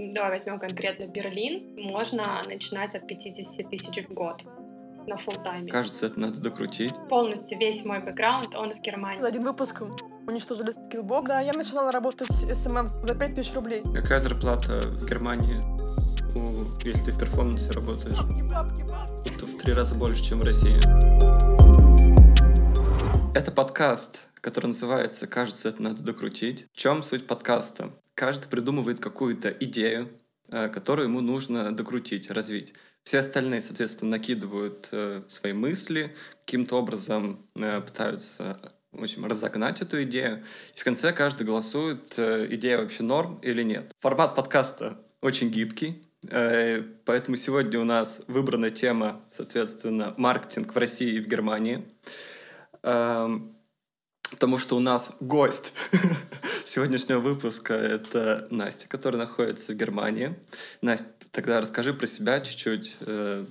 давай возьмем конкретно Берлин, можно начинать от 50 тысяч в год на full time е. Кажется, это надо докрутить. Полностью весь мой бэкграунд, он в Германии. За один выпуск уничтожили Skillbox. Да, я начинала работать SMM за 5000 рублей. Какая зарплата в Германии, у, если ты в перформансе работаешь? Бабки, бабки, бабки. Это в три раза больше, чем в России. Это подкаст, который называется «Кажется, это надо докрутить». В чем суть подкаста? Каждый придумывает какую-то идею, э, которую ему нужно докрутить, развить. Все остальные, соответственно, накидывают э, свои мысли, каким-то образом э, пытаются в общем, разогнать эту идею. И в конце каждый голосует, идея вообще норм или нет. Формат подкаста очень гибкий, поэтому сегодня у нас выбрана тема, соответственно, маркетинг в России и в Германии. Потому что у нас гость сегодняшнего выпуска — это Настя, которая находится в Германии. Настя, тогда расскажи про себя чуть-чуть. э,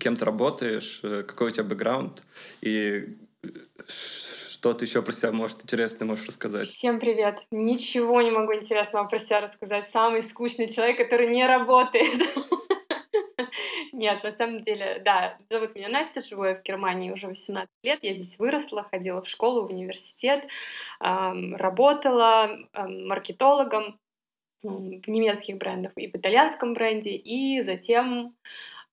Кем ты работаешь, э, какой у тебя бэкграунд и э, что ты еще про себя, может, интересно можешь рассказать? Всем привет! Ничего не могу интересного про себя рассказать. Самый скучный человек, который не работает. Нет, на самом деле, да, зовут меня Настя, живу я в Германии уже 18 лет, я здесь выросла, ходила в школу, в университет, работала маркетологом в немецких брендах и в итальянском бренде, и затем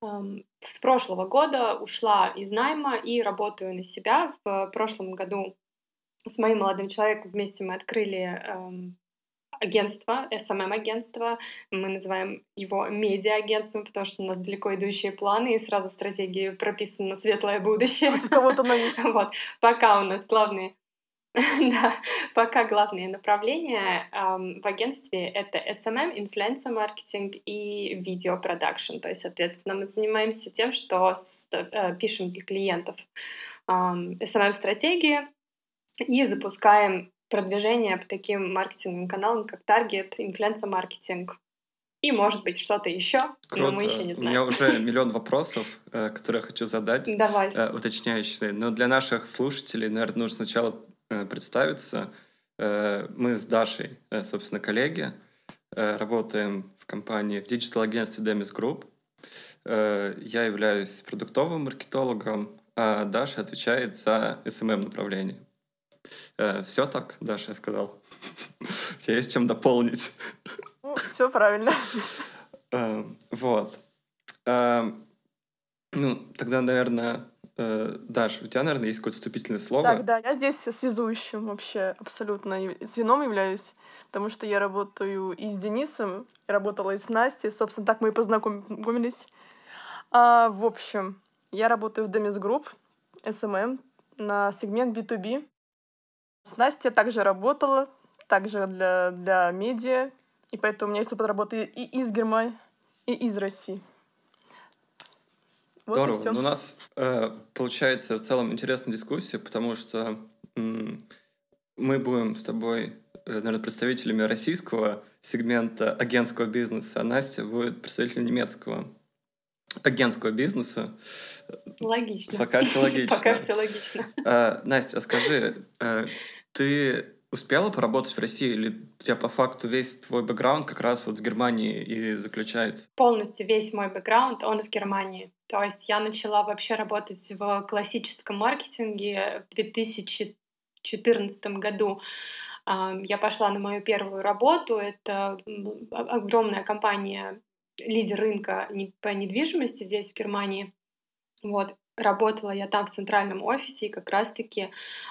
с прошлого года ушла из найма и работаю на себя. В прошлом году с моим молодым человеком вместе мы открыли агентство, SMM-агентство. Мы называем его медиа-агентством, потому что у нас далеко идущие планы, и сразу в стратегии прописано светлое будущее. Хоть у кого-то оно есть. Вот. Пока у нас главные да, пока главные направления эм, в агентстве это SMM, инфлюенсер маркетинг и видеопродакшн. То есть, соответственно, мы занимаемся тем, что с- э, пишем для клиентов эм, SMM-стратегии и запускаем продвижение по таким маркетинговым каналам, как Target, инфлюенсер маркетинг и, может быть, что-то еще, но мы еще не У меня знаем. уже миллион вопросов, э, которые я хочу задать, Давай. э, уточняющие. Но для наших слушателей, наверное, нужно сначала э, представиться. Мы с Дашей, собственно, коллеги, работаем в компании, в диджитал-агентстве Demis Group. Я являюсь продуктовым маркетологом, а Даша отвечает за SMM-направление. Все так, Даша, я сказал? У тебя есть чем дополнить? Ну, все правильно. Эм, Вот. Эм, Ну, тогда, наверное, э, Даш, у тебя, наверное, есть какое-то вступительное слово. Так, да, я здесь связующим вообще абсолютно звеном являюсь, потому что я работаю и с Денисом, и работала и с Настей, собственно, так мы и познакомились. А, в общем, я работаю в Demis Group, SMM, на сегмент B2B. С Настей я также работала, также для, для медиа, и поэтому у меня есть опыт работы и из Германии, и из России. Вот Здорово. Ну, у нас э, получается в целом интересная дискуссия, потому что мы будем с тобой, э, наверное, представителями российского сегмента агентского бизнеса, а Настя будет представителем немецкого агентского бизнеса. Логично. Пока все логично. Пока все логично. Э, Настя, а скажи, э, ты успела поработать в России или у тебя по факту весь твой бэкграунд как раз вот в Германии и заключается? полностью весь мой бэкграунд, он в Германии. То есть я начала вообще работать в классическом маркетинге в 2014 году. Я пошла на мою первую работу. Это огромная компания, лидер рынка по недвижимости здесь, в Германии. Вот. Работала я там в центральном офисе и как раз-таки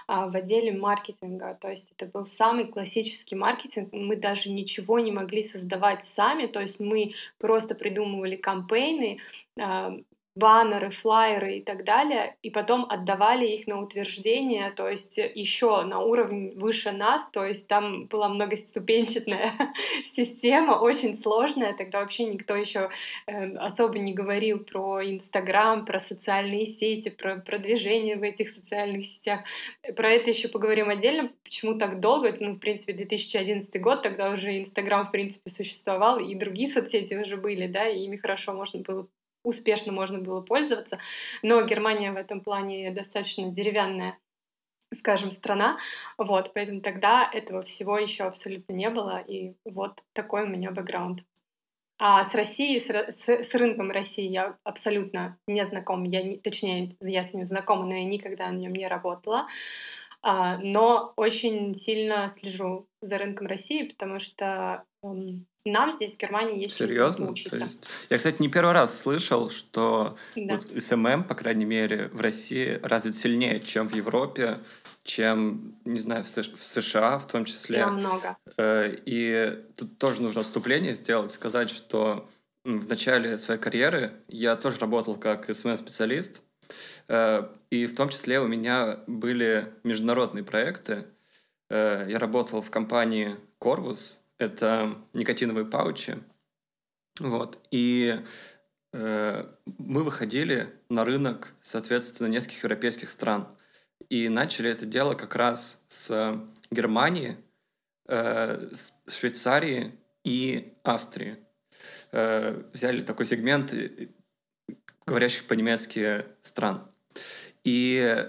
а, в отделе маркетинга. То есть это был самый классический маркетинг. Мы даже ничего не могли создавать сами. То есть мы просто придумывали кампейны, а, баннеры, флайеры и так далее, и потом отдавали их на утверждение, то есть еще на уровень выше нас, то есть там была многоступенчатая система, очень сложная, тогда вообще никто еще э, особо не говорил про Инстаграм, про социальные сети, про продвижение в этих социальных сетях. Про это еще поговорим отдельно, почему так долго, это, ну, в принципе, 2011 год, тогда уже Инстаграм, в принципе, существовал, и другие соцсети уже были, да, и ими хорошо можно было успешно можно было пользоваться. Но Германия в этом плане достаточно деревянная скажем, страна, вот, поэтому тогда этого всего еще абсолютно не было, и вот такой у меня бэкграунд. А с Россией, с, с, с рынком России я абсолютно не знакома. Я не, точнее, я с ним знакома, но я никогда на нем не работала. А, но очень сильно слежу за рынком России, потому что эм, нам здесь, в Германии, есть Серьезно? учиться. То есть, я, кстати, не первый раз слышал, что Да. вот SMM, по крайней мере, в России развит сильнее, чем в Европе, чем, не знаю, в Сш- в США в том числе. Прям много. Э, И тут тоже нужно вступление сделать, сказать, что в начале своей карьеры я тоже работал как SMM-специалист, Э, и в том числе у меня были международные проекты. Э, Я работал в компании Corvus, это никотиновые паучи, вот, и э, мы выходили на рынок, соответственно, нескольких европейских стран. И начали это дело как раз с Германии, э, с Швейцарии и Австрии. Э, взяли такой сегмент э, говорящих по-немецки стран. И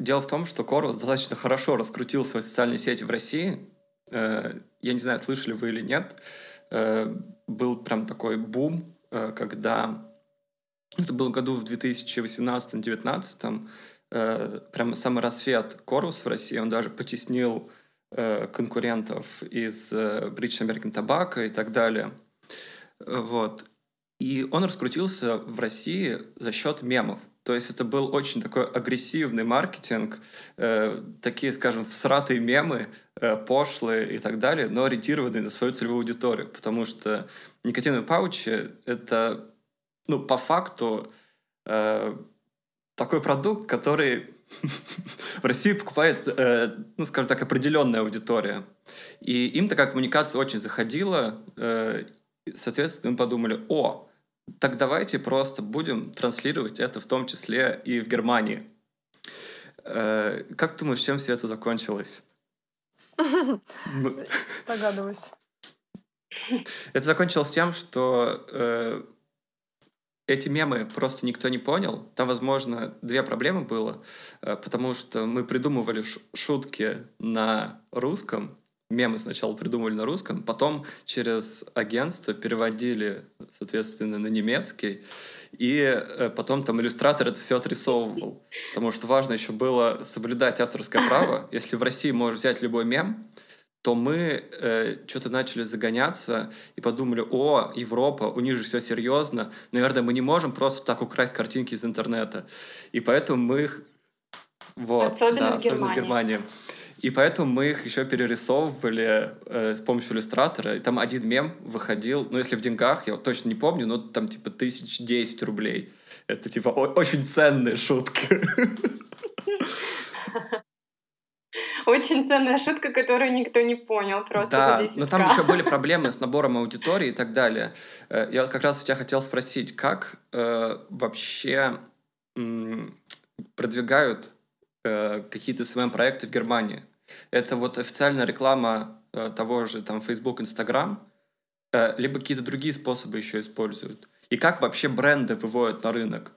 дело в том, что Корус достаточно хорошо раскрутил свои социальные сети в России. Э, Я не знаю, слышали вы или нет. Э, Был прям такой бум, э, когда... Это был году в 2018-2019. э, Прямо самый рассвет Корус в России. Он даже потеснил конкурентов из British American Tobacco и так далее. Вот. И он раскрутился в России за счет мемов. То есть это был очень такой агрессивный маркетинг, э, такие, скажем, всратые мемы, э, пошлые и так далее, но ориентированные на свою целевую аудиторию. Потому что никотиновые паучи — это, ну, по факту, э, такой продукт, который в России покупает, э, ну, скажем так, определенная аудитория. И им такая коммуникация очень заходила, э, соответственно, мы подумали, о, так давайте просто будем транслировать это в том числе и в Германии. Э, Как думаешь, чем все это закончилось? Догадываюсь. Это закончилось тем, что э, эти мемы просто никто не понял. Там, возможно, две проблемы было, э, потому что мы придумывали шутки на русском. Мемы сначала придумывали на русском, потом через агентство переводили, соответственно, на немецкий. И э, потом там иллюстратор это все отрисовывал. Потому что важно еще было соблюдать авторское право. Если в России можешь взять любой мем, то мы э, что-то начали загоняться и подумали, о, Европа, у них же все серьезно, наверное, мы не можем просто так украсть картинки из интернета. И поэтому мы их... Вот, Особенно да, в особенно в Германии. И поэтому мы их еще перерисовывали э, с помощью иллюстратора. И там один мем выходил, ну, если в деньгах, я точно не помню, но там типа тысяч десять рублей. Это типа очень ценные шутки. Очень ценная шутка, которую никто не понял просто Да, за 10 но там еще были проблемы с набором аудитории и так далее. Э, Я как раз у тебя хотел спросить, как э, вообще м, продвигают э, какие-то СММ-проекты в Германии? Это вот официальная реклама э, того же там Facebook, Instagram, э, либо какие-то другие способы еще используют? И как вообще бренды выводят на рынок?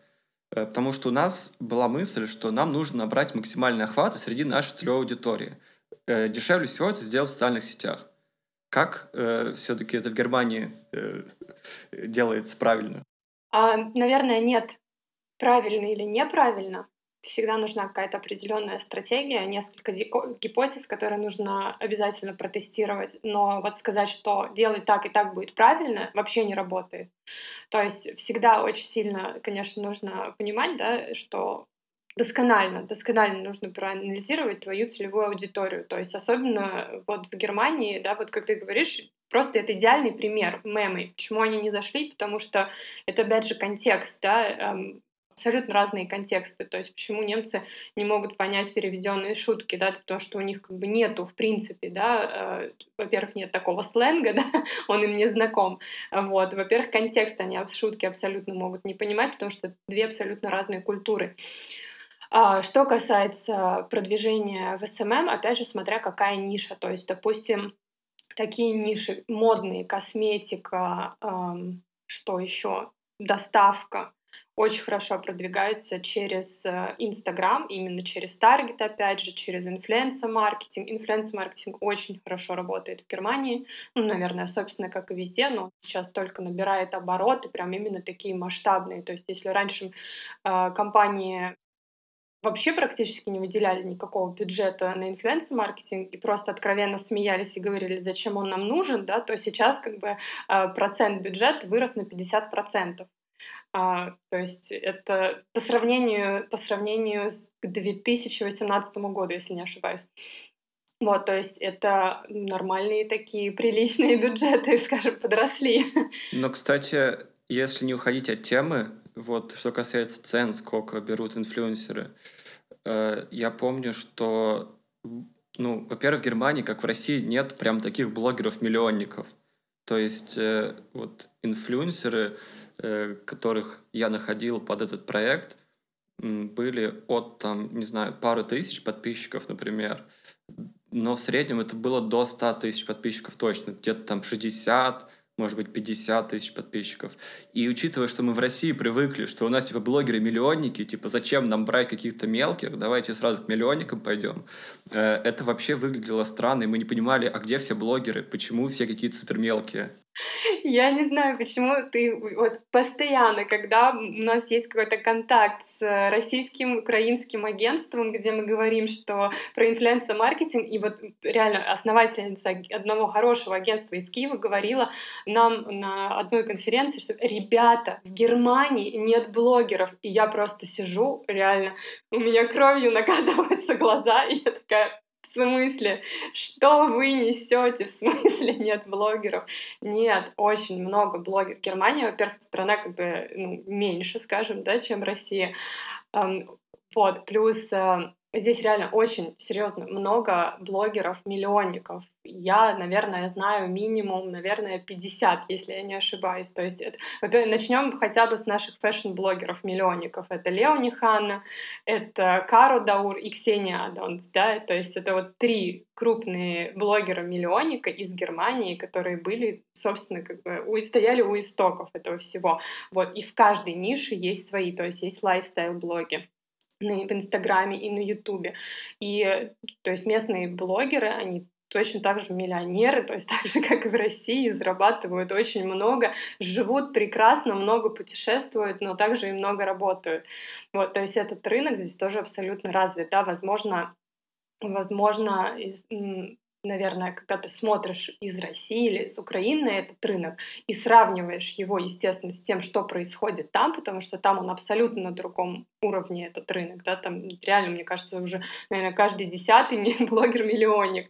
Э, Потому что у нас была мысль, что нам нужно набрать максимальный охват среди нашей целевой аудитории. Э, Дешевле всего это сделать в социальных сетях. Как все-таки это в Германии э, делается правильно? А, наверное, нет правильно или неправильно. Всегда нужна какая-то определенная стратегия, несколько гипотез, которые нужно обязательно протестировать. Но вот сказать, что делать так и так будет правильно, вообще не работает. То есть всегда очень сильно, конечно, нужно понимать, да, что досконально, досконально нужно проанализировать твою целевую аудиторию. То есть особенно вот в Германии, да, вот как ты говоришь, просто это идеальный пример мемы. Почему они не зашли? Потому что это, опять же, контекст, да, эм, абсолютно разные контексты. То есть почему немцы не могут понять переведенные шутки, да, потому что у них как бы нету, в принципе, да, э, во-первых, нет такого сленга, да, он им не знаком, вот, во-первых, контекст они шутки абсолютно могут не понимать, потому что две абсолютно разные культуры. А, Что касается продвижения в SMM, опять же, смотря какая ниша, то есть, допустим, такие ниши модные, косметика, ам, что еще, доставка, очень хорошо продвигаются через э, Инстаграм, именно через таргет, опять же, через инфлюенсер-маркетинг. Инфлюенсер-маркетинг очень хорошо работает в Германии, ну, наверное, собственно, как и везде, но сейчас только набирает обороты, прям именно такие масштабные. То есть если раньше э, компании вообще практически не выделяли никакого бюджета на инфлюенсер-маркетинг и просто откровенно смеялись и говорили, зачем он нам нужен, да, то сейчас как бы э, процент бюджета вырос на 50%. А, то есть это по сравнению, по сравнению с 2018 году, если не ошибаюсь. Вот, то есть это нормальные такие приличные бюджеты, скажем, подросли. Но, кстати, если не уходить от темы, вот что касается цен, сколько берут инфлюенсеры, э, я помню, что, ну, во-первых, в Германии, как в России, нет прям таких блогеров-миллионников. То есть э, вот инфлюенсеры которых я находил под этот проект, были от, там, не знаю, пары тысяч подписчиков, например. Но в среднем это было до 100 тысяч подписчиков точно. Где-то там 60, может быть, 50 тысяч подписчиков. И учитывая, что мы в России привыкли, что у нас, типа, блогеры-миллионники, типа, зачем нам брать каких-то мелких, давайте сразу к миллионникам пойдем. Э, это вообще выглядело странно, и мы не понимали, а где все блогеры, почему все какие-то супер мелкие. Я не знаю, почему ты вот постоянно, когда у нас есть какой-то контакт с российским, украинским агентством, где мы говорим, что про инфлюенсер-маркетинг, и вот реально основательница одного хорошего агентства из Киева говорила нам на одной конференции, что ребята, в Германии нет блогеров, и я просто сижу, реально, у меня кровью накатываются глаза, и я такая, смысле? Что вы несете? В смысле нет блогеров? Нет, очень много блогеров. Германия, во-первых, страна как бы ну, меньше, скажем, да, чем Россия. Вот, плюс э, Здесь реально очень серьезно много блогеров, миллионников. Я, наверное, знаю минимум, наверное, 50, если я не ошибаюсь. То есть, это, начнем хотя бы с наших fashion-блогеров, миллионников. Это Leonie Hanne, это Каро Даур и Ксения Адонс. Да? То есть это вот три крупные блогера-миллионника из Германии, которые были, собственно, как бы стояли у истоков этого всего. Вот. И в каждой нише есть свои, то есть есть лайфстайл-блоги в Инстаграме и на Ютубе. И то есть местные блогеры, они точно так же миллионеры, то есть так же, как и в России, зарабатывают очень много, живут прекрасно, много путешествуют, но также и много работают. Вот, то есть этот рынок здесь тоже абсолютно развит, да, возможно, возможно, наверное, когда ты смотришь из России или из Украины этот рынок и сравниваешь его, естественно, с тем, что происходит там, потому что там он абсолютно на другом уровне, этот рынок, да, там реально, мне кажется, уже, наверное, каждый десятый блогер-миллионник,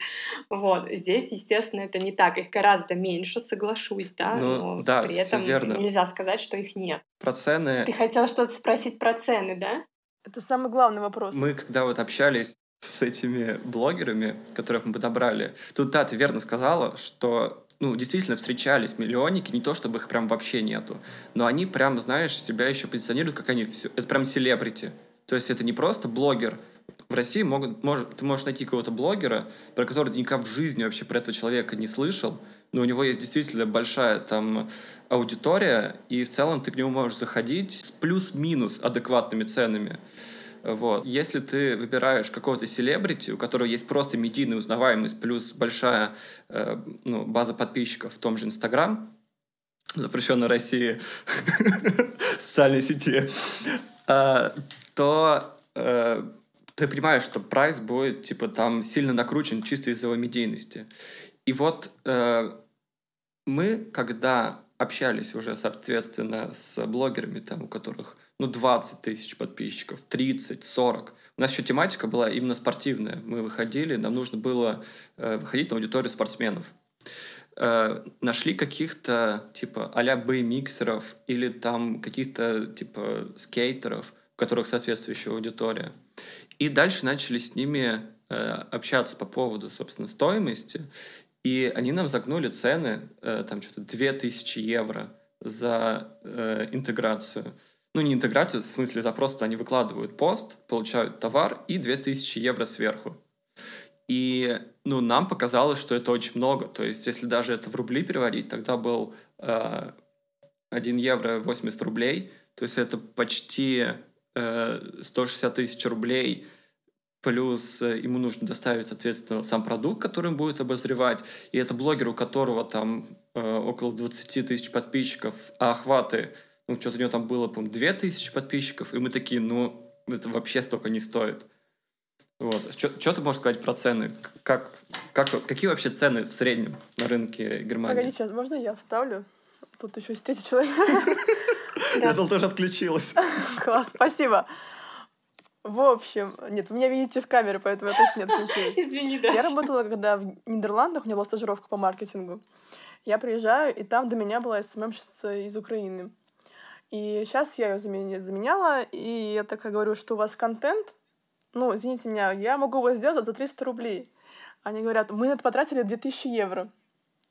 вот, здесь, естественно, это не так, их гораздо меньше, соглашусь, да, ну, но да, при этом верно. нельзя сказать, что их нет. Про цены... Ты хотел что-то спросить про цены, да? Это самый главный вопрос. Мы, когда вот общались с этими блогерами, которых мы подобрали. Тут, да, ты верно сказала, что ну, действительно встречались миллионники, не то чтобы их прям вообще нету, но они прям, знаешь, себя еще позиционируют, как они все. Это прям селебрити. То есть это не просто блогер. В России могут, может, ты можешь найти какого-то блогера, про которого ты никогда в жизни вообще про этого человека не слышал, но у него есть действительно большая там аудитория, и в целом ты к нему можешь заходить с плюс-минус адекватными ценами. Вот. Если ты выбираешь какого-то селебрити, у которого есть просто медийная узнаваемость плюс большая э, ну, база подписчиков в том же Инстаграм, запрещенной России социальной сети, э, то э, ты понимаешь, что прайс будет типа там сильно накручен чисто из-за его медийности. И вот э, мы, когда общались уже, соответственно, с блогерами, там, у которых ну, 20 тысяч подписчиков, 30, 40. У нас еще тематика была именно спортивная. Мы выходили, нам нужно было э, выходить на аудиторию спортсменов. Э, нашли каких-то, типа, а-ля миксеров или там каких-то, типа, скейтеров, у которых соответствующая аудитория. И дальше начали с ними э, общаться по поводу, собственно, стоимости. И они нам загнули цены, э, там что-то 2000 евро за э, интеграцию ну не интеграцию, в смысле за просто они выкладывают пост, получают товар и 2000 евро сверху. И ну, нам показалось, что это очень много. То есть, если даже это в рубли переводить, тогда был э, 1 евро 80 рублей, То есть это почти э, 160 тысяч рублей, плюс э, ему нужно доставить, соответственно, сам продукт, который он будет обозревать. И это блогер, у которого там э, около 20 тысяч подписчиков, а охваты, ну, что-то у него там было, по-моему, 2 тысячи подписчиков, и мы такие, ну, это вообще столько не стоит. Вот. Что ты можешь сказать про цены? Как, как, какие вообще цены в среднем на рынке Германии? Погоди, сейчас, можно я вставлю? Тут еще есть третий человек. Я тоже отключилась. Класс, спасибо. В общем, нет, вы меня видите в камере, поэтому я точно не отключилась. Извини, да. Я работала, когда в Нидерландах, у меня была стажировка по маркетингу. Я приезжаю, и там до меня была СММщица из Украины. И сейчас я ее заменяла, и я так говорю, что у вас контент, ну, извините меня, я могу его сделать за 300 рублей. Они говорят, мы на это потратили 2000 евро.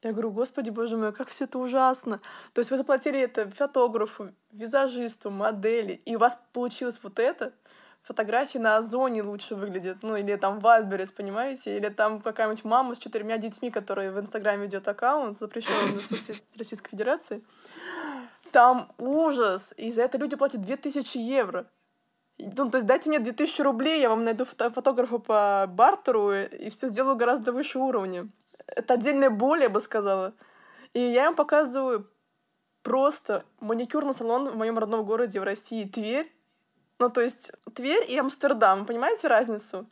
Я говорю, господи, боже мой, как все это ужасно. То есть вы заплатили это фотографу, визажисту, модели, и у вас получилось вот это. Фотографии на Озоне лучше выглядят, ну или там в Альберес, понимаете? Или там какая-нибудь мама с четырьмя детьми, которая в Инстаграме ведет аккаунт, запрещенный соцсети Российской Федерации. Там ужас. И за это люди платят 2000 евро. Ну, то есть дайте мне 2000 рублей, я вам найду фото фотографа по бартеру и все сделаю гораздо выше уровня. Это отдельная боль, я бы сказала. И я им показываю просто маникюрный салон в моем родном городе в России, Тверь. Ну, то есть Тверь и Амстердам, понимаете разницу?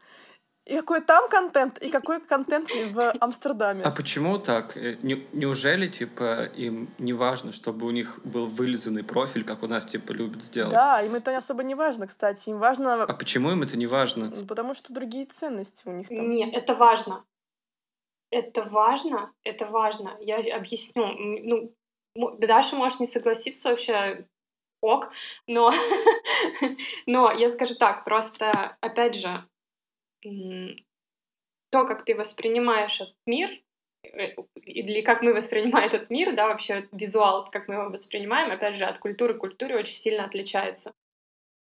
И какой там контент, и какой контент в Амстердаме. А почему так? Э, не, неужели, типа, им не важно, чтобы у них был вылизанный профиль, как у нас, типа, любят сделать? Да, им это особо не важно, кстати. Им важно... А почему им это не важно? Ну, потому что другие ценности у них там. Нет, это важно. Это важно, это важно. Я объясню. Ну, Даша может не согласиться вообще, ок, но, но я скажу так, просто, опять же, то, как ты воспринимаешь этот мир, э, или как мы воспринимаем этот мир, да, вообще визуал, как мы его воспринимаем, опять же, от культуры к культуре очень сильно отличается.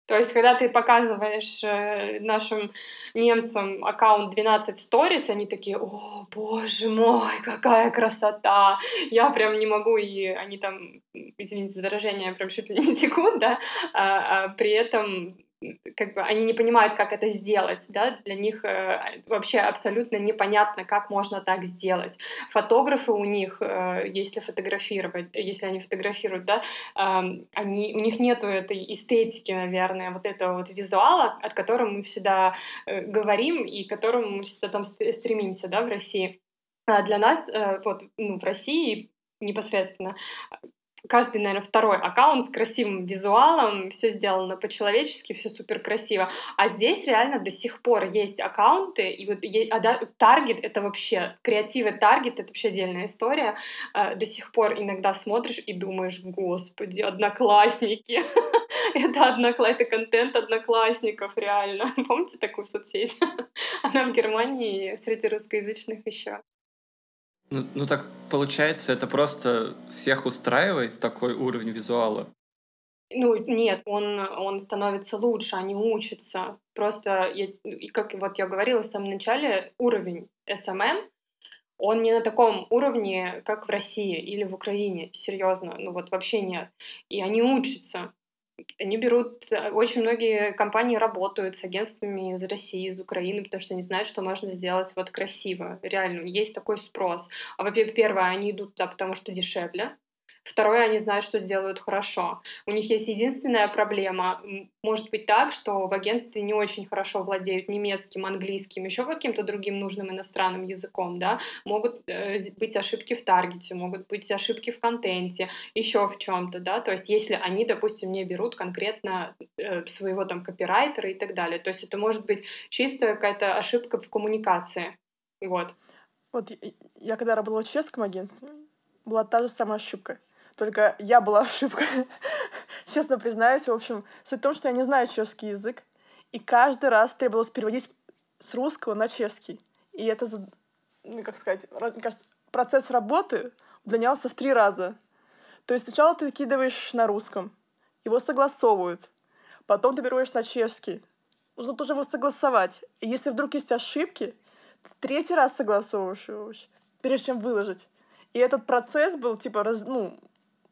То есть, когда ты показываешь э, нашим немцам аккаунт 12 stories, они такие, о, боже мой, какая красота, я прям не могу, и они там, извините за выражение, прям чуть ли не текут, да, а, а при этом как бы они не понимают, как это сделать, да, для них э, вообще абсолютно непонятно, как можно так сделать. Фотографы у них, э, если фотографировать, если они фотографируют, да, э, они, у них нету этой эстетики, наверное, вот этого вот визуала, от которого мы всегда э, говорим и к которому мы всегда там стремимся, да, в России. А для нас, э, вот, ну, в России непосредственно каждый, наверное, второй аккаунт с красивым визуалом, все сделано по-человечески, все супер красиво. А здесь реально до сих пор есть аккаунты, и вот а таргет это вообще, креативы таргет это вообще отдельная история. А, до сих пор иногда смотришь и думаешь, господи, одноклассники. это одноклассники, это контент одноклассников, реально. Помните такую соцсеть? Она в Германии среди русскоязычных еще. Ну, ну так получается, это просто всех устраивает такой уровень визуала? Ну, нет, он, он становится лучше, они учатся. Просто, я, как вот я говорила в самом начале, уровень SMM, он не на таком уровне, как в России или в Украине, серьезно, ну вот вообще нет. И они учатся они берут, очень многие компании работают с агентствами из России, из Украины, потому что они знают, что можно сделать вот красиво. Реально, есть такой спрос. А, во-первых, первое, они идут туда, потому что дешевле. Второе, они знают, что сделают хорошо. У них есть единственная проблема. Может быть так, что в агентстве не очень хорошо владеют немецким, английским, еще каким-то другим нужным иностранным языком, да. Могут э, быть ошибки в таргете, могут быть ошибки в контенте, еще в чем-то, да. То есть если они, допустим, не берут конкретно э, своего там копирайтера и так далее. То есть это может быть чисто какая-то ошибка в коммуникации. Вот. Вот я когда работала в чешском агентстве, была та же самая ошибка. Только я была ошибка. Честно признаюсь, в общем, суть в том, что я не знаю чешский язык, и каждый раз требовалось переводить с русского на чешский. И это, ну, как сказать, мне кажется, процесс работы удлинялся в три раза. То есть сначала ты кидываешь на русском, его согласовывают, потом ты переводишь на чешский, нужно тоже его согласовать. И если вдруг есть ошибки, третий раз согласовываешь его, прежде чем выложить. И этот процесс был, типа, раз, ну,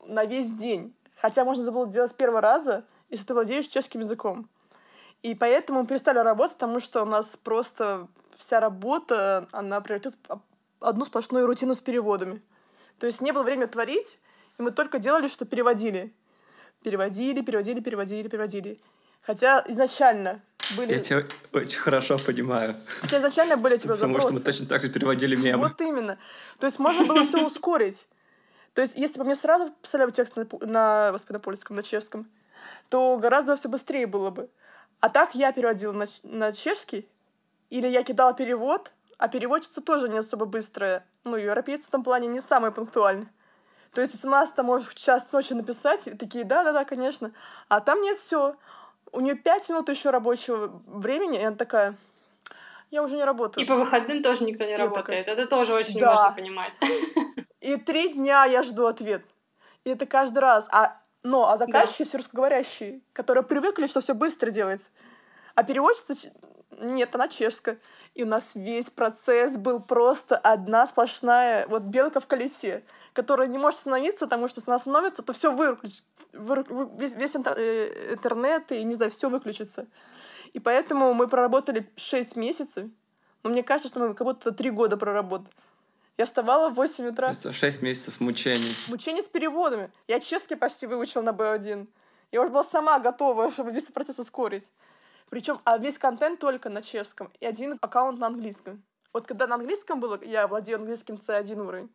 на весь день. Хотя можно было сделать с первого раза, если ты владеешь чешским языком. И поэтому мы перестали работать, потому что у нас просто вся работа, она превратилась в одну сплошную рутину с переводами. То есть не было времени творить, и мы только делали, что переводили. Переводили, переводили, переводили, переводили. Хотя изначально были... Я тебя очень хорошо понимаю. Хотя изначально были эти Потому что мы точно так же переводили мемы. Вот именно. То есть можно было все ускорить. То есть если бы мне сразу писали текст на, на, господи, на польском, на чешском, то гораздо все быстрее было бы. А так я переводила на, на чешский, или я кидала перевод, а переводчица тоже не особо быстрая. Ну, европейцы в этом плане не самые пунктуальные. То есть у нас там можешь в час ночи написать, и такие, да-да-да, конечно. А там нет, все. У нее пять минут еще рабочего времени, и она такая, я уже не работаю. И по выходным тоже никто не работает. Такая, Это тоже очень да. важно понимать. И три дня я жду ответ. И это каждый раз. А, но, а заказчики да. все русскоговорящие, которые привыкли, что все быстро делается. А переводчица нет, она чешская. И у нас весь процесс был просто одна сплошная вот белка в колесе, которая не может остановиться, потому что если она остановится, то все выключится. Весь, весь э, интернет и, не знаю, все выключится. И поэтому мы проработали 6 месяцев. Но мне кажется, что мы как будто 3 года проработали. Я вставала в 8 утра. Это 6 месяцев мучений. Мучений с переводами. Я чешский почти выучил на B1. Я уже была сама готова, чтобы весь процесс ускорить. Причем а весь контент только на чешском и один аккаунт на английском. Вот когда на английском было, я владею английским C1 уровень,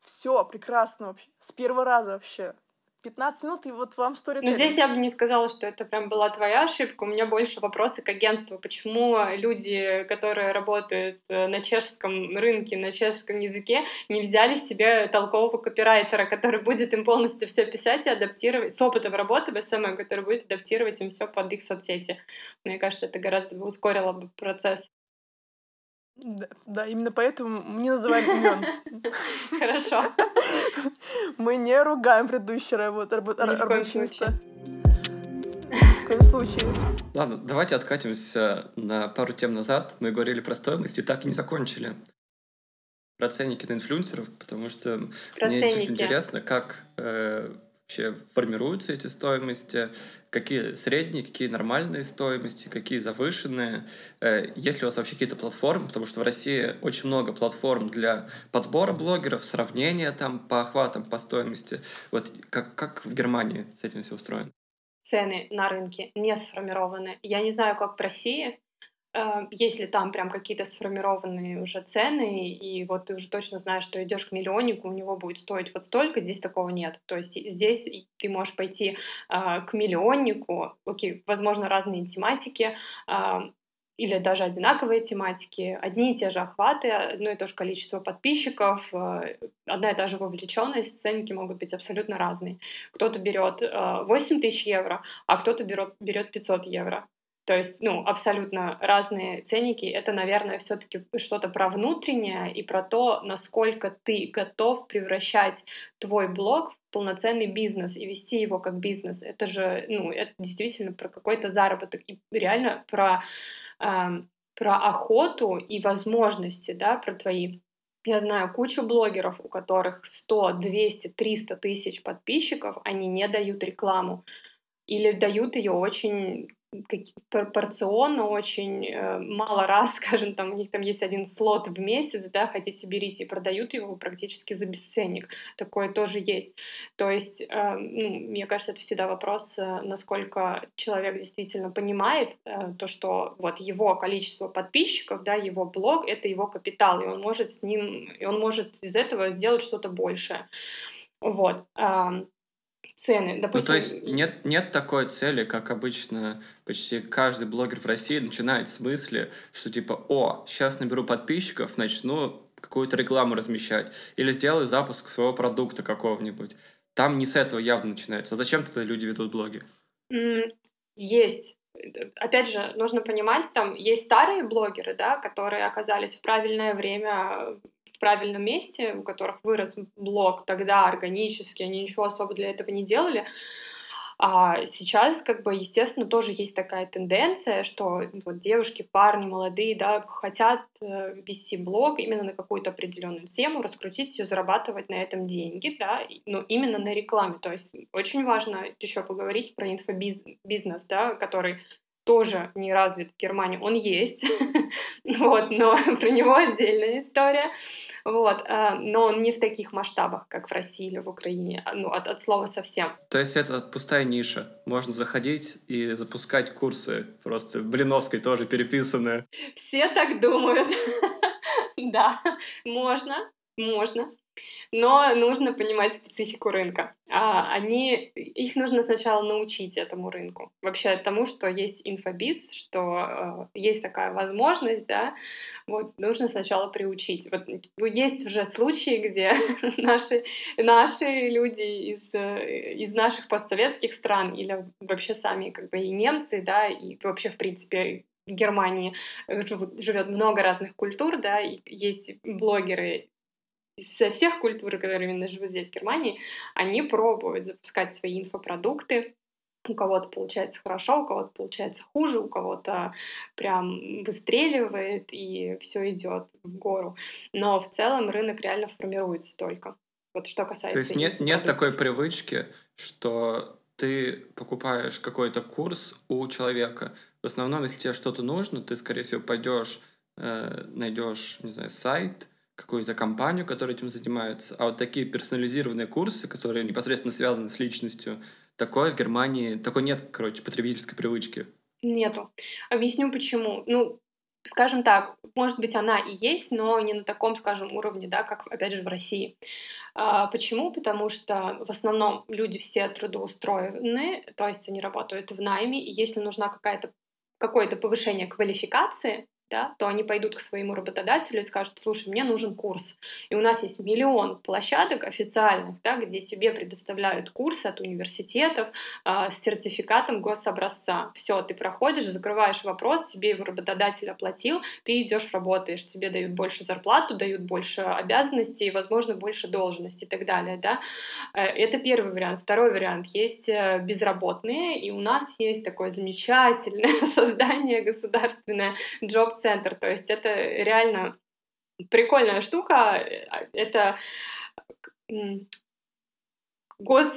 все прекрасно вообще. С первого раза вообще. 15 минут, и вот вам story Ну, здесь я бы не сказала, что это прям была твоя ошибка. У меня больше вопросы к агентству. Почему люди, которые работают э, на чешском рынке, на чешском языке, не взяли себе толкового копирайтера, который будет им полностью все писать и адаптировать, с опытом работы в SMM, который будет адаптировать им все под их соцсети? Мне кажется, это гораздо бы ускорило бы процесс. Да, да, именно поэтому не называем имен. Хорошо. Мы не ругаем предыдущие работы, рабочие места. В коем случае. Ладно, давайте откатимся на пару тем назад. Мы говорили про стоимость и так и не закончили. Про ценники на инфлюенсеров, потому что про мне очень интересно, как э, вообще формируются эти стоимости, какие средние, какие нормальные стоимости, какие завышенные. Э, есть ли у вас вообще какие-то платформы? Потому что в России очень много платформ для подбора блогеров, сравнения там по охватам, по стоимости. Вот как, как в Германии с этим все устроено? Цены на рынке не сформированы. Я не знаю, как в России, если там прям какие-то сформированные уже цены, и вот ты уже точно знаешь, что идешь к миллионнику, у него будет стоить вот столько, здесь такого нет. То есть здесь ты можешь пойти э, к миллионнику, окей, возможно, разные тематики, э, или даже одинаковые тематики, одни и те же охваты, одно и то же количество подписчиков, э, одна и та же вовлеченность, ценники могут быть абсолютно разные. Кто-то берет 8 тысяч евро, а кто-то берет, берет 500 евро. То есть, ну, абсолютно разные ценники. Это, наверное, все-таки что-то про внутреннее и про то, насколько ты готов превращать твой блог в полноценный бизнес и вести его как бизнес. Это же, ну, это действительно про какой-то заработок и реально про, э, про охоту и возможности, да, про твои я знаю кучу блогеров, у которых 100, 200, 300 тысяч подписчиков, они не дают рекламу или дают ее очень пропорционно очень э, мало раз, скажем, там у них там есть один слот в месяц, да, хотите берите, и продают его практически за бесценник. Такое тоже есть. То есть, э, ну, мне кажется, это всегда вопрос, э, насколько человек действительно понимает то, что вот его количество подписчиков, да, его блог — это его капитал, и он может с ним, и он может из этого сделать что-то большее. Вот цены. Допустим... Ну, то есть нет, нет такой цели, как обычно почти каждый блогер в России начинает с мысли, что типа, о, сейчас наберу подписчиков, начну какую-то рекламу размещать или сделаю запуск своего продукта какого-нибудь. Там не с этого явно начинается. А зачем тогда люди ведут блоги? Есть. Опять же, нужно понимать, там есть старые блогеры, да, которые оказались в правильное время правильном месте, у которых вырос блог тогда органически, они ничего особо для этого не делали, А сейчас, как бы, естественно, тоже есть такая тенденция, что вот девушки, парни молодые, да, хотят э, вести блог именно на какую-то определенную тему, раскрутить ее, зарабатывать на этом деньги, да, но именно на рекламе. То есть очень важно еще поговорить про инфобизнес, да, который тоже не развит в Германии. Он есть, вот, но про него отдельная история. Вот, э, но он не в таких масштабах, как в России или в Украине, а, ну, от, от слова совсем. То есть это пустая ниша. Можно заходить и запускать курсы, просто Блиновской тоже переписанные. Все так думают. Да, можно, можно но нужно понимать специфику рынка. А они, их нужно сначала научить этому рынку, вообще тому, что есть инфобиз, что э, есть такая возможность, да, вот нужно сначала приучить. Вот есть уже случаи, где наши наши люди из э, из наших постсоветских стран или вообще сами как бы и немцы, да, и вообще в принципе в Германии живет много разных культур, да, и есть блогеры со всех культур, которые именно живут здесь, в Германии, они пробуют запускать свои инфопродукты. У кого-то получается хорошо, у кого-то получается хуже, у кого-то прям выстреливает и все идет в гору. Но в целом рынок реально формируется только. Вот что касается. То есть нет, нет такой привычки, что ты покупаешь какой-то курс у человека. В основном, если тебе что-то нужно, ты, скорее всего, пойдешь, э, найдешь, не знаю, сайт, какую-то компанию, которая этим занимается. А вот такие персонализированные курсы, которые непосредственно связаны с личностью, такое в Германии, такой нет, короче, потребительской привычки. Нету. Объясню почему. Ну, скажем так, может быть, она и есть, но не на таком, скажем, уровне, да, как, опять же, в России. А, почему? Потому что в основном люди все трудоустроены, то есть они работают в найме, и если нужна какая-то какое-то повышение квалификации, да, то они пойдут к своему работодателю и скажут, слушай, мне нужен курс. И у нас есть миллион площадок официальных, да, где тебе предоставляют курсы от университетов э, с сертификатом гособразца. Все, ты проходишь, закрываешь вопрос, тебе его работодатель оплатил, ты идешь работаешь, тебе дают больше зарплату, дают больше обязанностей, возможно, больше должностей и так далее. Да? Э, это первый вариант. Второй вариант. Есть э, безработные, и у нас есть такое замечательное создание государственное Job центр. То есть это реально прикольная штука. Это гос...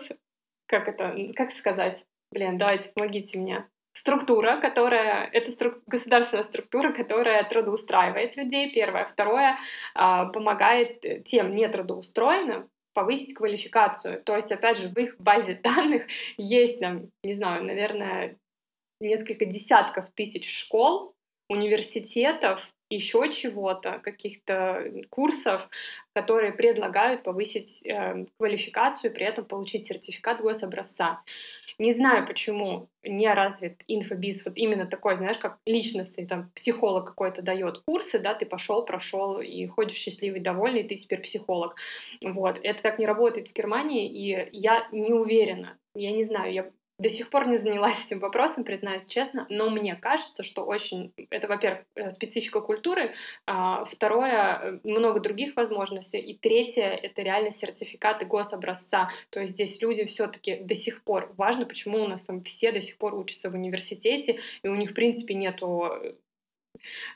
Как это? Как сказать? Блин, давайте, помогите мне структура, которая это стру, государственная структура, которая трудоустраивает людей. Первое, второе, а, помогает тем нетрудоустроенным повысить квалификацию. То есть, опять же, в их базе данных есть там, не знаю, наверное, несколько десятков тысяч школ, университетов, еще чего-то, каких-то курсов, которые предлагают повысить э, квалификацию и при этом получить сертификат гособразца. Не знаю, почему не развит инфобиз, вот именно такой, знаешь, как личностный, там, психолог какой-то дает курсы, да, ты пошел, прошел и ходишь счастливый, довольный, ты теперь психолог. Вот, это так не работает в Германии, и я не уверена, я не знаю, я до сих пор не занялась этим вопросом, признаюсь честно, но мне кажется, что очень... Это, во-первых, э, специфика культуры, а, второе, э, много других возможностей, и третье — это реально сертификаты гособразца. То есть здесь люди все таки до сих пор... Важно, почему у нас там все до сих пор учатся в университете, и у них, в принципе, нету э,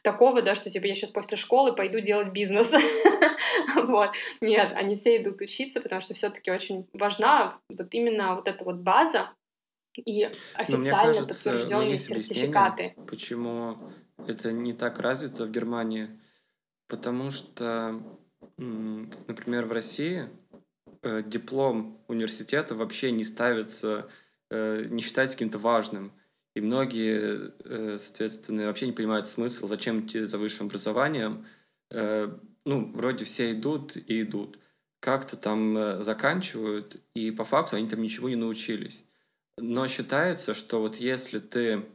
такого, да, что типа я сейчас после школы пойду делать бизнес. вот. Нет, они все идут учиться, потому что все-таки очень важна вот именно вот эта вот база, и официально мне кажется, подтвержденные сертификаты. Почему это не так развито в Германии? Потому что, например, в России э, диплом университета вообще не ставится, э, не считается каким-то важным. И многие, э, соответственно, вообще не понимают смысл, зачем идти за высшим образованием. Ну, вроде все идут и идут. Как-то там заканчивают, и по факту они там ничего не научились. Но считается, что вот если ты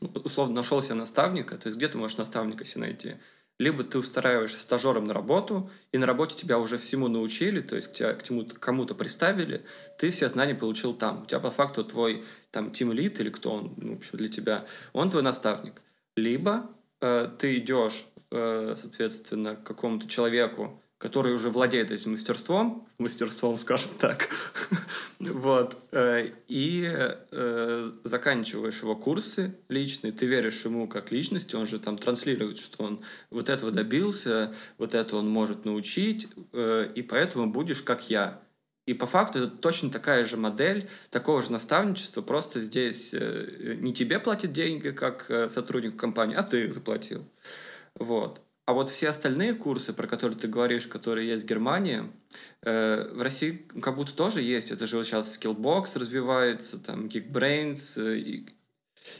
условно нашел себе наставника, то есть где ты можешь наставника себе найти? Либо ты устраиваешься стажером на работу, и на работе тебя уже всему научили, то есть тебя к кому-то, приставили, ты все знания получил там. У тебя по факту твой там тим лид или кто он, ну, в общем, для тебя, он твой наставник. Либо э, ты идешь, э, соответственно, к какому-то человеку, который уже владеет этим мастерством, мастерством, скажем так, Вот. Э, и э, заканчиваешь его курсы личные, ты веришь ему как личности, он же там транслирует, что он вот этого добился, вот это он может научить, э, и поэтому будешь как я. И по факту это точно такая же модель такого же наставничества, просто здесь не тебе платят деньги как сотрудник компании, а ты их заплатил. Вот. А вот все остальные курсы, про которые ты говоришь, которые есть в Германии, э, в России как будто тоже есть. Это же вот сейчас Skillbox развивается, там Geekbrains, э, и,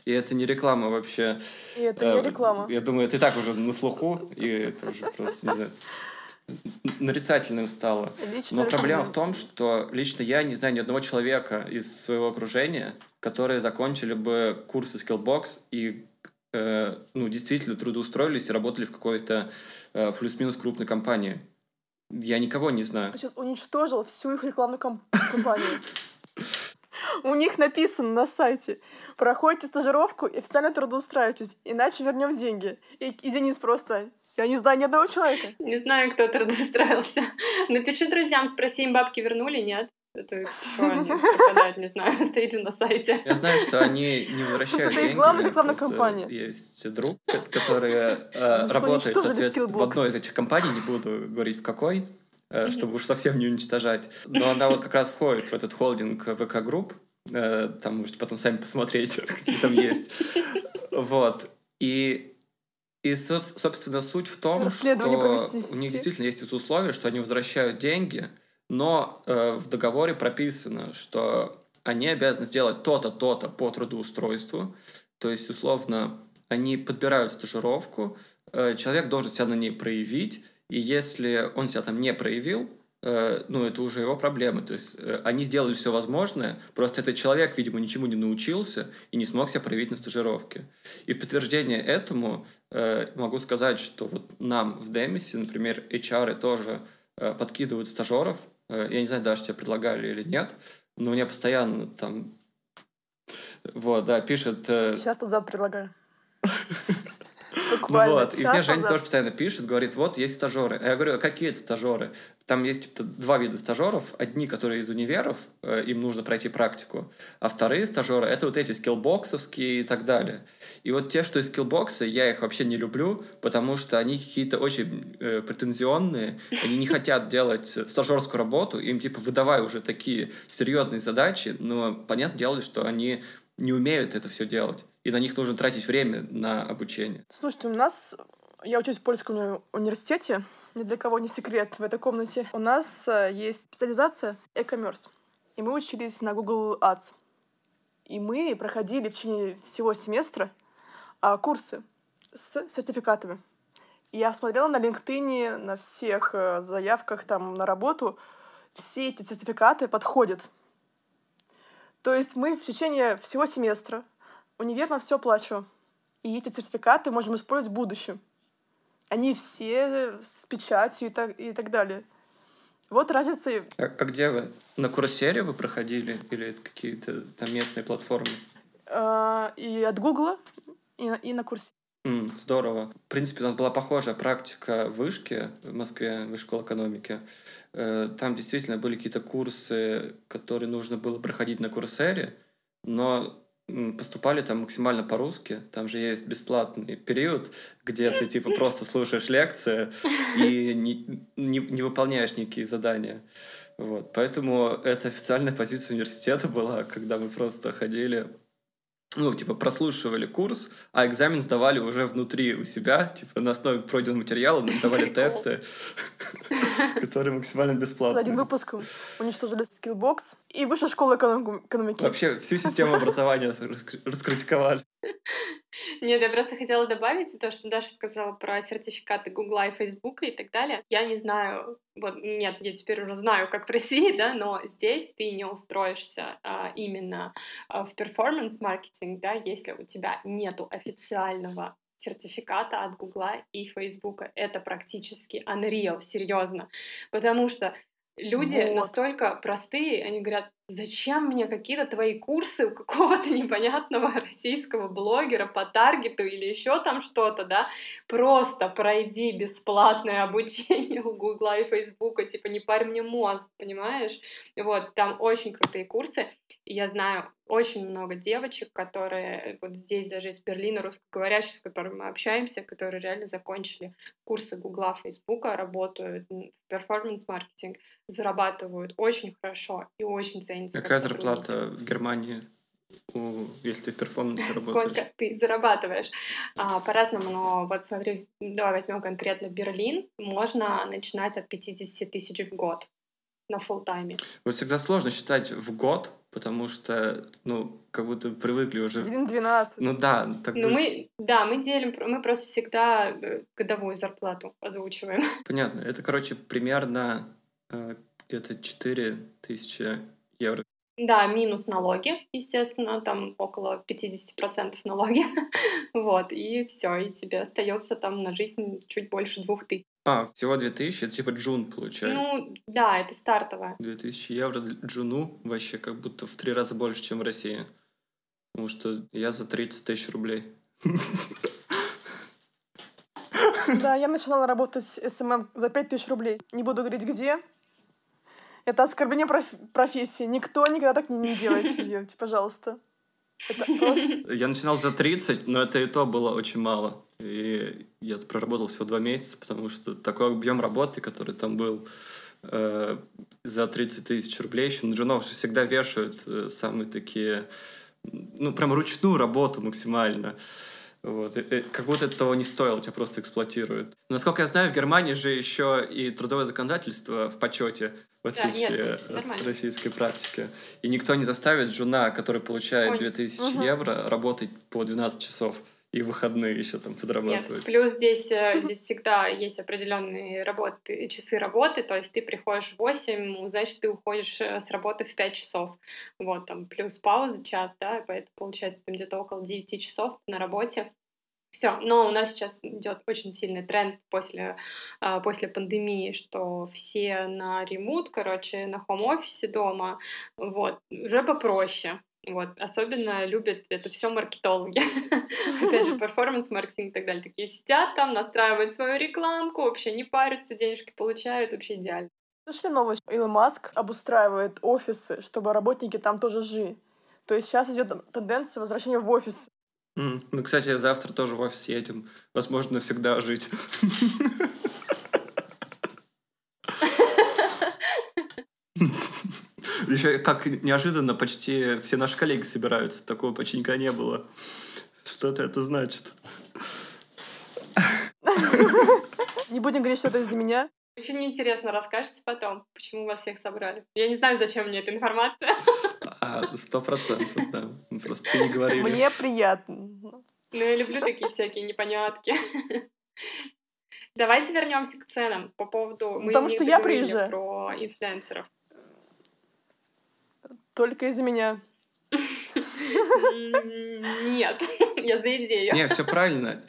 и это не реклама вообще. И это э, не реклама. Я думаю, ты так уже на слуху, и это уже просто, не знаю, нарицательным стало. Лично Но проблема в том, что лично я не знаю ни одного человека из своего окружения, которые закончили бы курсы Skillbox и Э, ну, действительно трудоустроились и работали в какой-то э, плюс-минус крупной компании. Я никого не знаю. Ты сейчас уничтожил всю их рекламную компанию. У них написано на сайте «Проходите стажировку и официально трудоустраивайтесь, иначе вернем деньги». И, и Денис просто я не знаю ни одного человека. Не знаю, кто трудоустроился. Напиши друзьям, спроси, им бабки вернули, нет? Это что они пропадают, не знаю, стоит же на сайте. Я знаю, что они не возвращают деньги. Это главная рекламная компания. Есть друг, который э, работает, соответственно, в одной из этих компаний, не буду говорить в какой, э, чтобы уж совсем не уничтожать. Но она вот как раз входит в этот холдинг VK Group. Э, там можете потом сами посмотреть, какие там есть. Вот. И и, собственно, суть в том, что у них действительно есть это условие, что они возвращают деньги, но э, в договоре прописано, что они обязаны сделать то-то, то-то по трудоустройству. То есть, условно, они подбирают стажировку, э, человек должен себя на ней проявить, и если он себя там не проявил, э, ну, это уже его проблемы. То есть э, они сделали все возможное, просто этот человек, видимо, ничему не научился и не смог себя проявить на стажировке. И в подтверждение этому э, могу сказать, что вот нам в Демисе, например, HR тоже э, подкидывают стажеров, я не знаю, даже тебе предлагали или нет, но мне постоянно там... Вот, да, пишет... Э, Сейчас тут завтра предлагаю. Буквально. Ну вот, и мне Женя тоже постоянно пишет, говорит, вот есть стажеры. А я говорю, а какие это стажеры? Там есть типа, два вида стажеров. Одни, которые из универов, э, им нужно пройти практику. А вторые стажеры — это вот эти скиллбоксовские и так далее. И вот те, что из скиллбокса, я их вообще не люблю, потому что они какие-то очень э, претензионные, они не хотят делать стажерскую работу, им типа выдавай уже такие серьезные задачи, но понятно дело, что они не умеют это все делать и на них нужно тратить время на обучение. Слушайте, у нас, я учусь в польском уни университете, ни для кого не секрет в этой комнате. У нас э, есть специализация e-commerce, и мы учились на Google Ads. И мы проходили в течение всего семестра а, курсы с сертификатами. Я смотрела на LinkedIn, на всех э, заявках там на работу, все эти сертификаты подходят. То есть мы в течение всего семестра универ на все плачу. И эти сертификаты можем использовать в будущем. Они все с печатью и так, и так далее. Вот разница. А, а где вы? На Курсере вы проходили? Или это какие-то там местные платформы? А, и от Гугла, и, и на курсе. Mm, здорово. В принципе, у нас была похожая практика в Вышке, в Москве, в школе экономики. Э, там действительно были какие-то курсы, которые нужно было проходить на Курсере, но поступали там максимально по-русски. Там же есть бесплатный период, где ты типа просто слушаешь лекции и не, не, не выполняешь никакие задания. Вот. Поэтому это официальная позиция университета была, когда мы просто ходили ну, типа, прослушивали курс, а экзамен сдавали уже внутри у себя, типа, на основе пройденного материала, нам давали тесты, которые максимально бесплатные. Один выпуск уничтожили Skillbox и высшая школа экономики. Вообще всю систему образования раскритиковали. Нет, я просто хотела добавить то, что Даша сказала про сертификаты Гугла и Фейсбука и так далее. Я не знаю, вот нет, я теперь уже знаю, как в России, да, но здесь ты не устроишься а, именно а, в перформанс-маркетинг, да, если у тебя нету официального сертификата от Гугла и Фейсбука. Это практически unreal, серьезно. Потому что люди вот. настолько простые, они говорят, зачем мне какие-то твои курсы у какого-то непонятного российского блогера по таргету или еще там что-то, да, просто пройди бесплатное обучение у Гугла и Фейсбука, типа не парь мне мозг, понимаешь? Вот, там очень крутые курсы, и я знаю очень много девочек, которые вот здесь даже из Берлина, русскоговорящих, с которыми мы общаемся, которые реально закончили курсы Гугла, Фейсбука, работают в перформанс-маркетинг, зарабатывают очень хорошо и очень ценится. Какая зарплата в Германии у, если ты в перформансе работаешь? Сколько ты зарабатываешь? А, по-разному, но вот смотри, давай возьмем конкретно Берлин. Можно начинать от 50 тысяч в год на full тайме. Вот всегда сложно считать в год, потому что, ну, как будто привыкли уже... 1,12. Ну да. Так ну мы, да, мы делим, мы просто всегда э, годовую зарплату озвучиваем. Понятно. Это, короче, примерно э, где-то 4 тысячи евро. Да, минус налоги, естественно, там около 50% налоги. вот, и все, и тебе остается там на жизнь чуть больше двух тысяч. А, всего 2000, это типа джун получается. Ну, да, это стартовая. 2000 евро джуну вообще как будто в три раза больше, чем в России. Потому что я за 30 тысяч рублей. Да, я начинала работать с SMM за 5 тысяч рублей. Не буду говорить где. Это оскорбление проф- профессии. Никто никогда так не, не делайте, делайте, пожалуйста. Я начинал за 30, но это и то было очень мало. И я проработал всего два месяца, потому что такой объем работы, который там был э, за 30 тысяч рублей, еще на джунов всегда вешают э, самые такие, ну, прям ручную работу максимально. Вот. И, и, как будто это того не стоило, тебя просто эксплуатируют. Но, насколько я знаю, в Германии же еще и трудовое законодательство в почете, в отличие да, нет, от российской практики. И никто не заставит жена, которая получает Ой. 2000 угу. евро, работать по 12 часов и выходные еще там подрабатывать. Нет, плюс здесь, э, здесь всегда есть определенные работы, часы работы, то есть ты приходишь в 8, значит, ты уходишь э, с работы в 5 часов. Вот, там, плюс пауза час, да, поэтому получается там где-то около 9 часов на работе. Все, но у нас сейчас идет очень сильный тренд после, а, после пандемии, что все на ремут, короче, на хом-офисе дома, вот, уже попроще. Вот, особенно любят это все маркетологи. Опять же, перформанс-маркетинг и так далее. Такие сидят там, настраивают свою рекламку, вообще не парятся, денежки получают, вообще идеально. Слышали новость? Илон Маск обустраивает офисы, чтобы работники там тоже жили. То есть сейчас идет тенденция возвращения в офис. Mm. Мы, кстати, завтра тоже в офис едем. Возможно, навсегда жить. Еще как неожиданно почти все наши коллеги собираются. Такого почти никогда не было. Что-то это значит. Не будем говорить, что это из-за меня. Очень интересно, расскажете потом, почему вас всех собрали. Я не знаю, зачем мне эта информация. А, сто процентов, да. Просто ты не говорили. Мне приятно. Ну, я люблю такие всякие непонятки. Давайте вернемся к ценам по поводу... Мы Потому что я приезжаю. про инфлюенсеров. Только из-за меня. Нет, я за идею. Не, все правильно.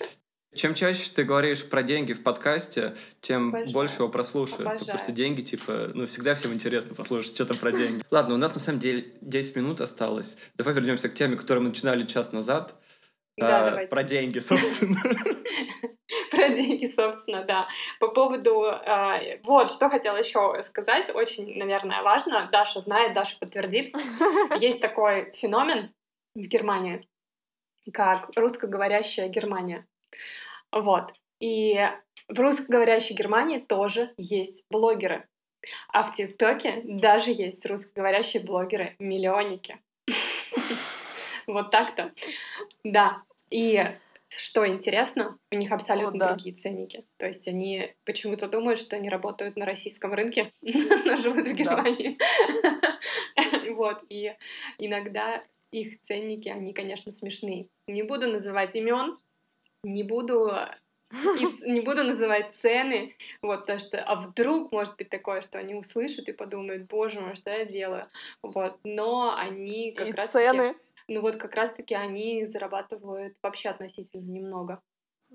Чем чаще ты говоришь про деньги в подкасте, тем Обожаю. больше его прослушают. Обожаю. Потому что деньги, типа, ну, всегда всем интересно послушать что-то про деньги. Ладно, у нас на самом деле 10 минут осталось. Давай вернемся к теме, которую мы начинали час назад. Да, а, про деньги, собственно. Про деньги, собственно, да. По поводу... Э, вот, что хотела еще сказать, очень, наверное, важно. Даша знает, Даша подтвердит. Есть такой феномен в Германии, как русскоговорящая Германия. Вот. И в русскоговорящей Германии тоже есть блогеры. А в ТикТоке даже есть русскоговорящие блогеры-миллионники. Вот так-то. Да. И что интересно, у них абсолютно О, да. другие ценники. То есть они почему-то думают, что они работают на российском рынке, но живут в Германии. Вот. И иногда их ценники, они, конечно, смешные. Не буду называть имен, не буду и не буду называть цены, вот, потому что, а вдруг может быть такое, что они услышат и подумают, боже мой, что я делаю, вот, но они как и раз цены. Ну вот как раз-таки они зарабатывают вообще относительно немного.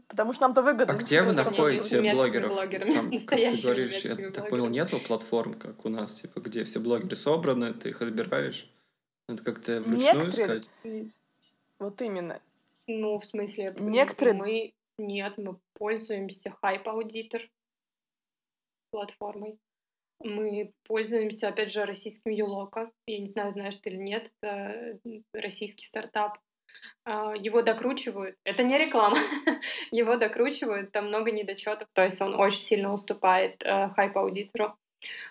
Потому что нам-то выгодно. А где вы находите блогеров? блогерами, Там, как ты говоришь, я так понял, нету платформ, как у нас, типа, где все блогеры собраны, ты их отбираешь. Это как-то вручную Некоторые... искать? Вот именно. Ну, в смысле, Некоторые... мы... Нет, мы пользуемся Auditor платформой. Мы пользуемся, опять же, российским Юлока. Я не знаю, знаешь ты или нет, это российский стартап. А, его докручивают. Это не реклама. Его докручивают, там много недочетов. То есть он очень сильно уступает хайп-аудитору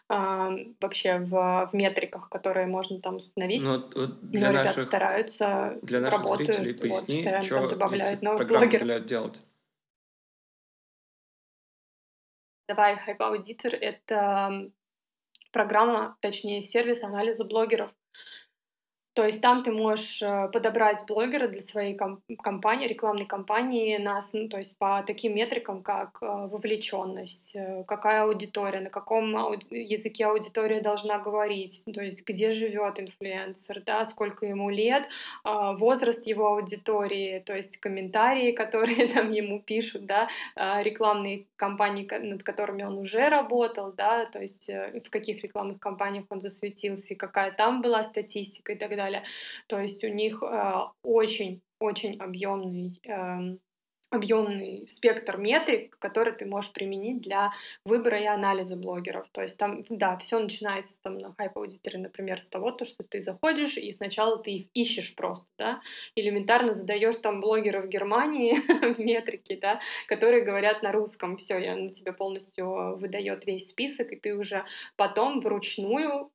а, вообще в, в метриках, которые можно там установить. Ну, вот для Но наших, стараются, для наших работают, зрителей поясни, вот, что добавляют новых программа блогеров. позволяет делать. Давай, Auditor — это программа, точнее, сервис анализа блогеров. То есть там ты можешь э, подобрать блогера для своей компании, рекламной кампании, на, ну, то есть по таким метрикам, как э, вовлеченность, э, какая аудитория, на каком языке аудитория должна говорить, то есть где живет инфлюенсер, да, сколько ему лет, а, возраст его аудитории, то есть комментарии, которые там ему пишут, да, а, рекламные кампании, над которыми он уже работал, да, то есть в каких рекламных кампаниях он засветился, какая там была статистика и так далее далее. То есть у них очень-очень э, объемный эм, объемный спектр метрик, который ты можешь применить для выбора и анализа блогеров. То есть там, да, все начинается там на хайп-аудиторе, например, с того, то, что ты заходишь и сначала ты их ищешь просто, да, элементарно задаешь там блогеров Германии в метрике, да, которые говорят на русском, все, я на тебе полностью выдает весь список, и ты уже потом вручную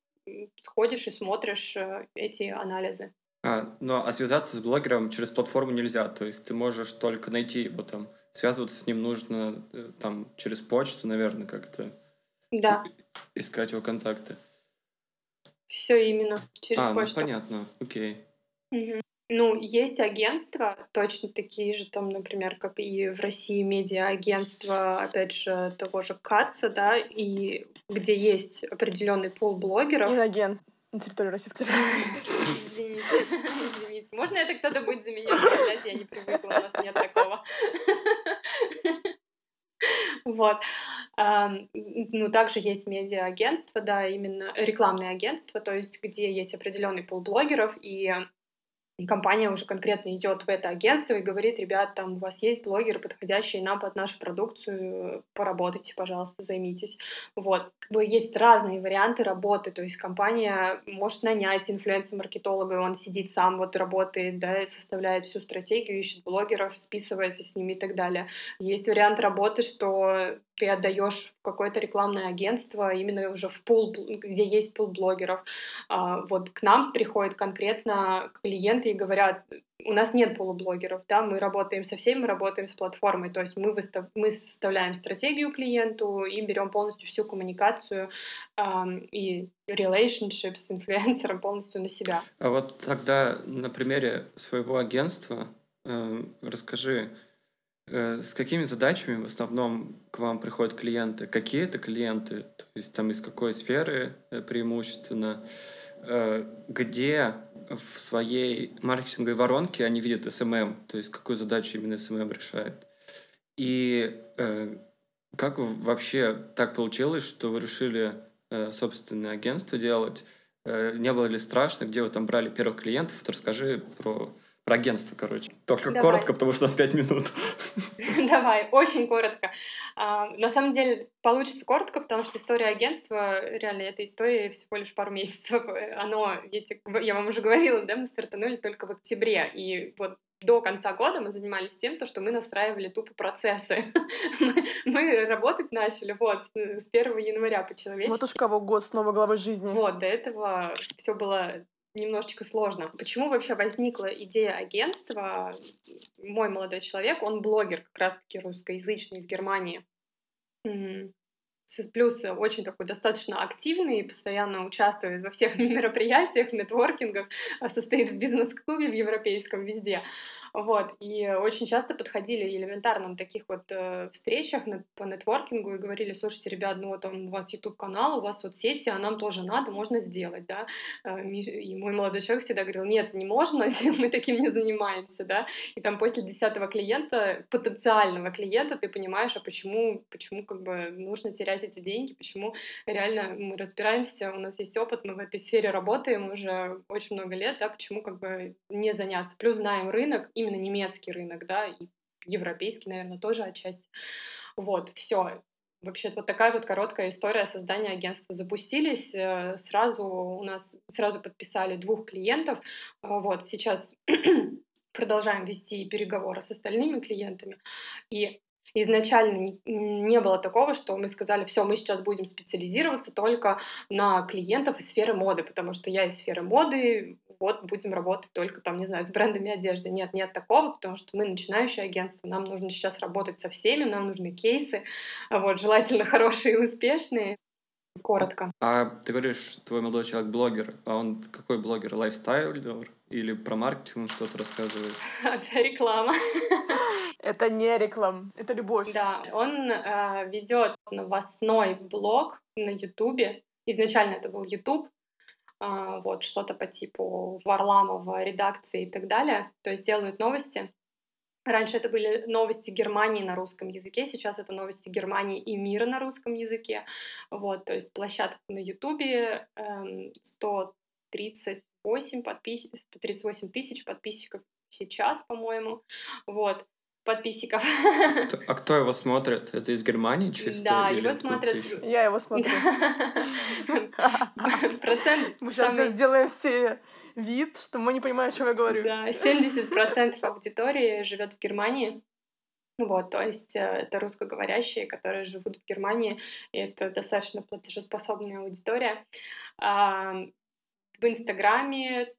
сходишь и смотришь э, эти анализы. А, ну, а связаться с блогером через платформу нельзя, то есть ты можешь только найти его там, связываться с ним нужно э, там через почту, наверное, как-то. Да. Искать его контакты. Все именно через а, почту. ну понятно, окей. Угу. Ну, есть агентства, точно такие же, там, например, как и в России медиа-агентства, опять же, того же КАЦа, да, и где есть определенный пол блогеров. Инагент на территории Российской Федерации. Извините, извините. Можно это кто-то будет за меня сказать? Я не привыкла, у нас нет такого. Вот. Ну, также есть медиа-агентство, да, именно рекламные агентства, то есть где есть определенный пол блогеров, и компания уже конкретно идет в это агентство и говорит, ребят, там у вас есть блогеры, подходящие нам под нашу продукцию, поработайте, пожалуйста, займитесь. Вот. Есть разные варианты работы, то есть компания может нанять инфлюенсер-маркетолога, и он сидит сам, вот работает, да, составляет всю стратегию, ищет блогеров, списывается с ними и так далее. Есть вариант работы, что ты отдаешь в какое-то рекламное агентство, именно уже в пул, где есть пул блогеров. А, вот к нам приходит конкретно клиент клиенты и говорят, у нас нет полублогеров, да, мы работаем со всеми, мы работаем с платформой, то есть мы, выстав, мы составляем стратегию клиенту и берем полностью всю коммуникацию эм, и relationship с инфлюенсером полностью на себя. А вот тогда на примере своего агентства э, расскажи, с какими задачами в основном к вам приходят клиенты? Какие это клиенты? То есть там из какой сферы э, преимущественно? Э, где в своей маркетинговой воронке они видят SMM, то есть какую задачу именно SMM решает. И э, как вообще так получилось, что вы решили э, собственное агентство делать? Э, не было ли страшно, где вы там брали первых клиентов? Вот расскажи про про агентство, короче. Только Давай. коротко, потому что у нас пять минут. Давай, очень коротко. А, на самом деле получится коротко, потому что история агентства, реально, эта история всего лишь пару месяцев. Оно, я, я вам уже говорила, да, мы стартанули только в октябре, и вот до конца года мы занимались тем, то, что мы настраивали тупо процессы. мы, мы работать начали вот с 1 января по человечески. Вот уж кого год снова главы жизни. Вот, до этого все было немножечко сложно. Почему вообще возникла идея агентства? Мой молодой человек, он блогер, как раз-таки русскоязычный в Германии. Плюс очень такой достаточно активный, постоянно участвует во всех мероприятиях, нетворкингах, а состоит в бизнес-клубе в европейском везде. Вот, и очень часто подходили элементарно на таких вот э, встречах на, по нетворкингу и говорили, слушайте, ребят, ну вот у вас YouTube-канал, у вас соцсети, а нам тоже надо, можно сделать, да. Э, и мой молодой человек всегда говорил, нет, не можно, мы таким не занимаемся, да. И там после десятого клиента, потенциального клиента, ты понимаешь, а почему, почему как бы нужно терять эти деньги, почему реально мы разбираемся, у нас есть опыт, мы в этой сфере работаем уже очень много лет, да, почему как бы не заняться. Плюс знаем рынок, именно немецкий рынок, да, и европейский, наверное, тоже отчасти. Вот, все. Вообще, вот такая вот короткая история создания агентства. Запустились, э, сразу у нас сразу подписали двух клиентов. Вот, сейчас продолжаем вести переговоры с остальными клиентами. И изначально не было такого, что мы сказали, все, мы сейчас будем специализироваться только на клиентов из сферы моды, потому что я из сферы моды, вот будем работать только там, не знаю, с брендами одежды. Нет, нет такого, потому что мы начинающее агентство, нам нужно сейчас работать со всеми, нам нужны кейсы, вот, желательно хорошие и успешные. Коротко. А ты говоришь, твой молодой человек блогер, а он какой блогер? Lifestyle или про маркетинг что-то рассказывает? Это реклама. Это не реклама, это любовь. Да, он э, ведет новостной блог на Ютубе. Изначально это был Ютуб, э, вот что-то по типу Варламова, редакции и так далее. То есть делают новости. Раньше это были новости Германии на русском языке, сейчас это новости Германии и мира на русском языке. Вот, то есть площадка на Ютубе э, 138, подпис... 138 тысяч подписчиков сейчас, по-моему. Вот подписчиков. А кто его смотрит? Это из Германии чисто? Да, его смотрят... Я его смотрю. Процент... Мы сейчас сделаем все вид, что мы не понимаем, о чем я говорю. Да, 70% аудитории живет в Германии. Вот, то есть э, это русскоговорящие, которые живут в Германии, и это достаточно платежеспособная аудитория. В Инстаграме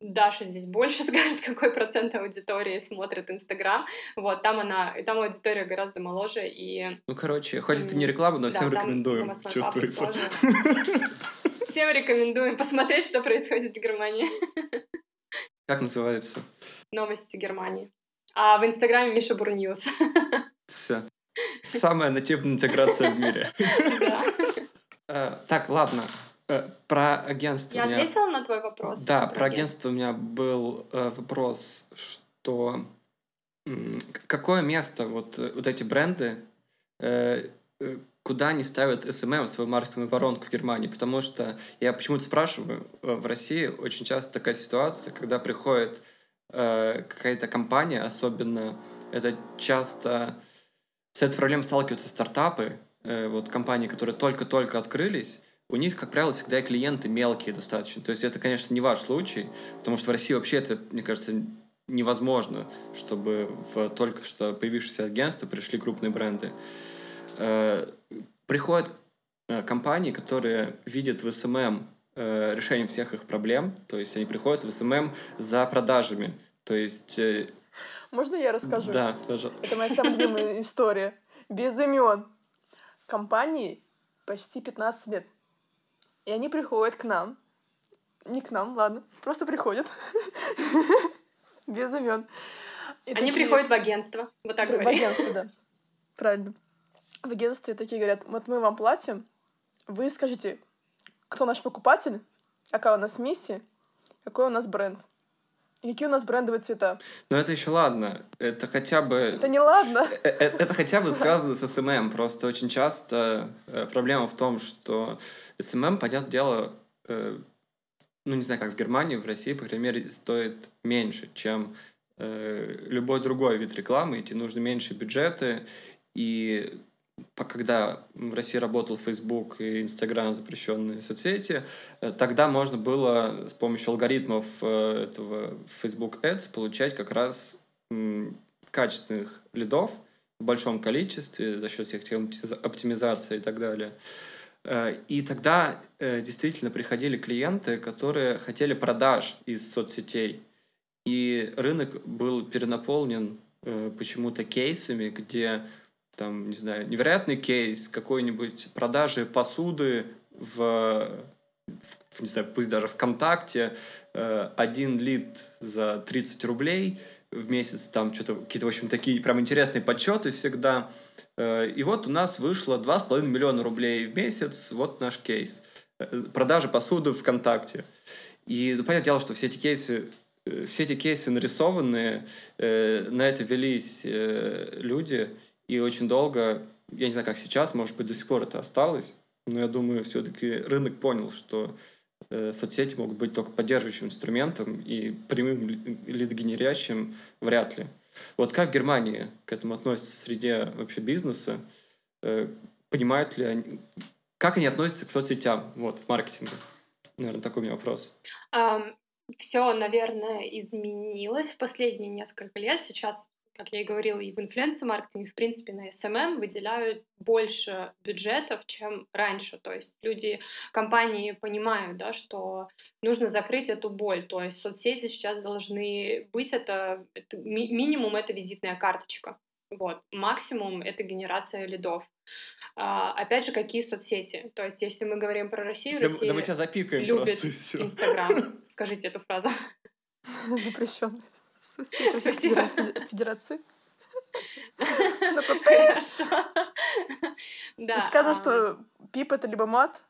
Даша здесь больше скажет, какой процент аудитории смотрит Инстаграм. Вот, там она, там аудитория гораздо моложе и... Ну, короче, хоть это не реклама, но да, всем рекомендуем, чувствуется. Всем рекомендуем посмотреть, что происходит в Германии. Как называется? Новости Германии. А в Инстаграме Миша Бурньюз. Все. Самая нативная интеграция в мире. Э, так, ладно. Э, про агентство. Я меня... ответила на твой вопрос. Да, про, агентство у меня был э, вопрос, что какое место вот, э, вот эти бренды, э, э, куда они ставят SMM, свою маркетинговую воронку в Германии? Потому что я почему-то спрашиваю, в России очень часто такая ситуация, когда приходит э, какая-то компания, особенно это часто с этой проблемой сталкиваются стартапы, вот компании, которые только-только открылись, у них, как правило, всегда и клиенты мелкие достаточно. То есть это, конечно, не ваш случай, потому что в России вообще это, мне кажется, невозможно, чтобы в только что появившееся агентство пришли крупные бренды. Э, приходят э, компании, которые видят в SMM э, решение всех их проблем, то есть они приходят в SMM за продажами, то есть... Можно я расскажу? Да, тоже. Это моя самая любимая история. Без имен. Компании почти 15 лет. И они приходят к нам. Не к нам, ладно. Просто приходят. Без имен. Они приходят в агентство. Вот так В агентство, да. Правильно. В агентстве такие говорят, вот мы вам платим, вы скажите, кто наш покупатель, какая у нас миссия, какой у нас бренд. И какие у нас брендовые цвета? Ну, это еще ладно. Это хотя бы... Это не ладно. Э, э, это хотя бы связано с SMM. Просто очень часто э, проблема в том, что SMM, понятное дело, ну, не знаю, как в Германии, в России, по крайней мере, стоит меньше, чем любой другой вид рекламы. Эти нужны меньше бюджеты, и когда в России работал Facebook и Instagram, запрещенные соцсети, э, тогда можно было с помощью алгоритмов э, этого Facebook Ads получать как раз качественных лидов в большом количестве за счет всех оптимизации и так далее. Э, и тогда действительно приходили клиенты, которые хотели продаж из соцсетей. И рынок был перенаполнен почему-то кейсами, где там, не знаю, невероятный кейс какой-нибудь продажи посуды в не знаю, пусть даже ВКонтакте, э, один лид за 30 рублей в месяц, там что-то какие-то, в общем, такие прям интересные подсчеты всегда. Э, и вот у нас вышло 2,5 миллиона рублей в месяц, вот наш кейс. Э, продажи посуды ВКонтакте. И ну, понятное дело, что все эти кейсы все эти кейсы нарисованные, на это велись люди, и очень долго, я не знаю, как сейчас, может быть, до сих пор это осталось, но я думаю, все-таки рынок понял, что э, соцсети могут быть только поддерживающим инструментом и прямым лидогенерящим вряд ли. Вот как Германия к этому относится в среде вообще бизнеса? Э, понимают ли они, как они относятся к соцсетям вот, в маркетинге? Наверное, такой у меня вопрос. Um, все, наверное, изменилось в последние несколько лет. Сейчас как я и говорила, и в инфлюенс-маркетинге, в принципе, на SMM выделяют больше бюджетов, чем раньше. То есть люди, компании понимают, да, что нужно закрыть эту боль. То есть соцсети сейчас должны быть, это, это ми- минимум это визитная карточка. Вот. Максимум — это генерация лидов. А, опять же, какие соцсети? То есть, если мы говорим про Россию, да, Россия да мы тебя запикаем любит Инстаграм. Скажите эту фразу. Запрещенный. Федерации. Да. Сказано, что пип это либо мат,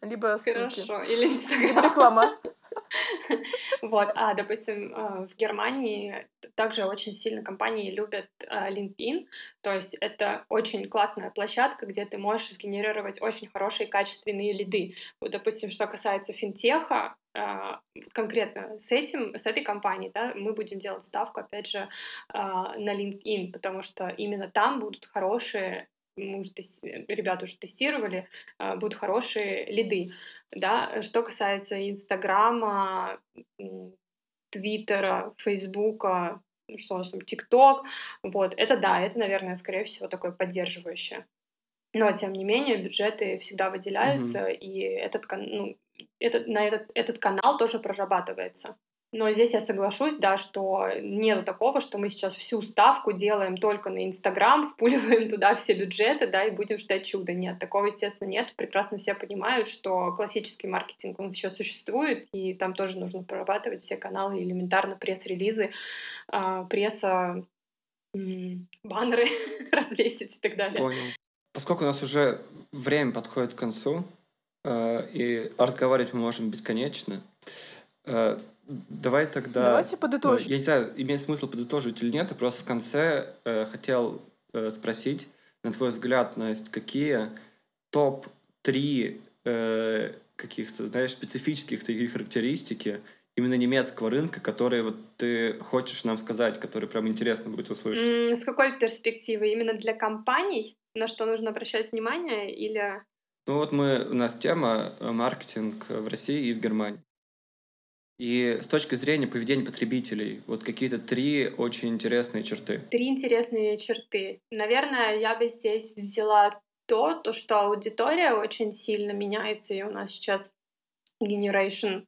либо ссылки. Хорошо, или Либо реклама. Вот, а, допустим, э, в Германии также очень сильно компании любят э, LinkedIn, то есть это очень классная площадка, где ты можешь сгенерировать очень хорошие качественные лиды. Вот, допустим, что касается финтеха, э, конкретно с этим, с этой компанией, да, мы будем делать ставку, опять же, на LinkedIn, потому что именно там будут хорошие мы уже тести... ребята уже тестировали, а, будут хорошие лиды. Да? Что касается Инстаграма, Твиттера, Фейсбука, что у нас там, ТикТок, вот, это да, это, наверное, скорее всего, такое поддерживающее. Но, тем не менее, бюджеты всегда выделяются, mm-hmm. и этот, ну, этот, на этот, этот канал тоже прорабатывается. Но здесь я соглашусь, да, что нет такого, что мы сейчас всю ставку делаем только на Инстаграм, впуливаем туда все бюджеты, да, и будем ждать чуда. Нет, такого, естественно, нет. Прекрасно все понимают, что классический маркетинг, он еще существует, и там тоже нужно прорабатывать все каналы, элементарно пресс-релизы, э, пресса, баннеры развесить и так далее. Понял. Поскольку у нас уже время подходит к концу, э, и разговаривать мы можем бесконечно, э, Давай тогда... Давайте подытожим. Я не знаю, имеет смысл подытожить или нет, я просто в конце э, хотел э, спросить, на твой взгляд, Настя, какие топ-3 э, каких-то, знаешь, специфических таких характеристики именно немецкого рынка, которые вот ты хочешь нам сказать, которые прям интересно будет услышать? Mm, с какой перспективы? Именно для компаний? На что нужно обращать внимание или... Ну вот мы, у нас тема э, маркетинг в России и в Германии. И с точки зрения поведения потребителей, вот какие-то три очень интересные черты. Три интересные черты. Наверное, я бы здесь взяла то, то что аудитория очень сильно меняется, и у нас сейчас Generation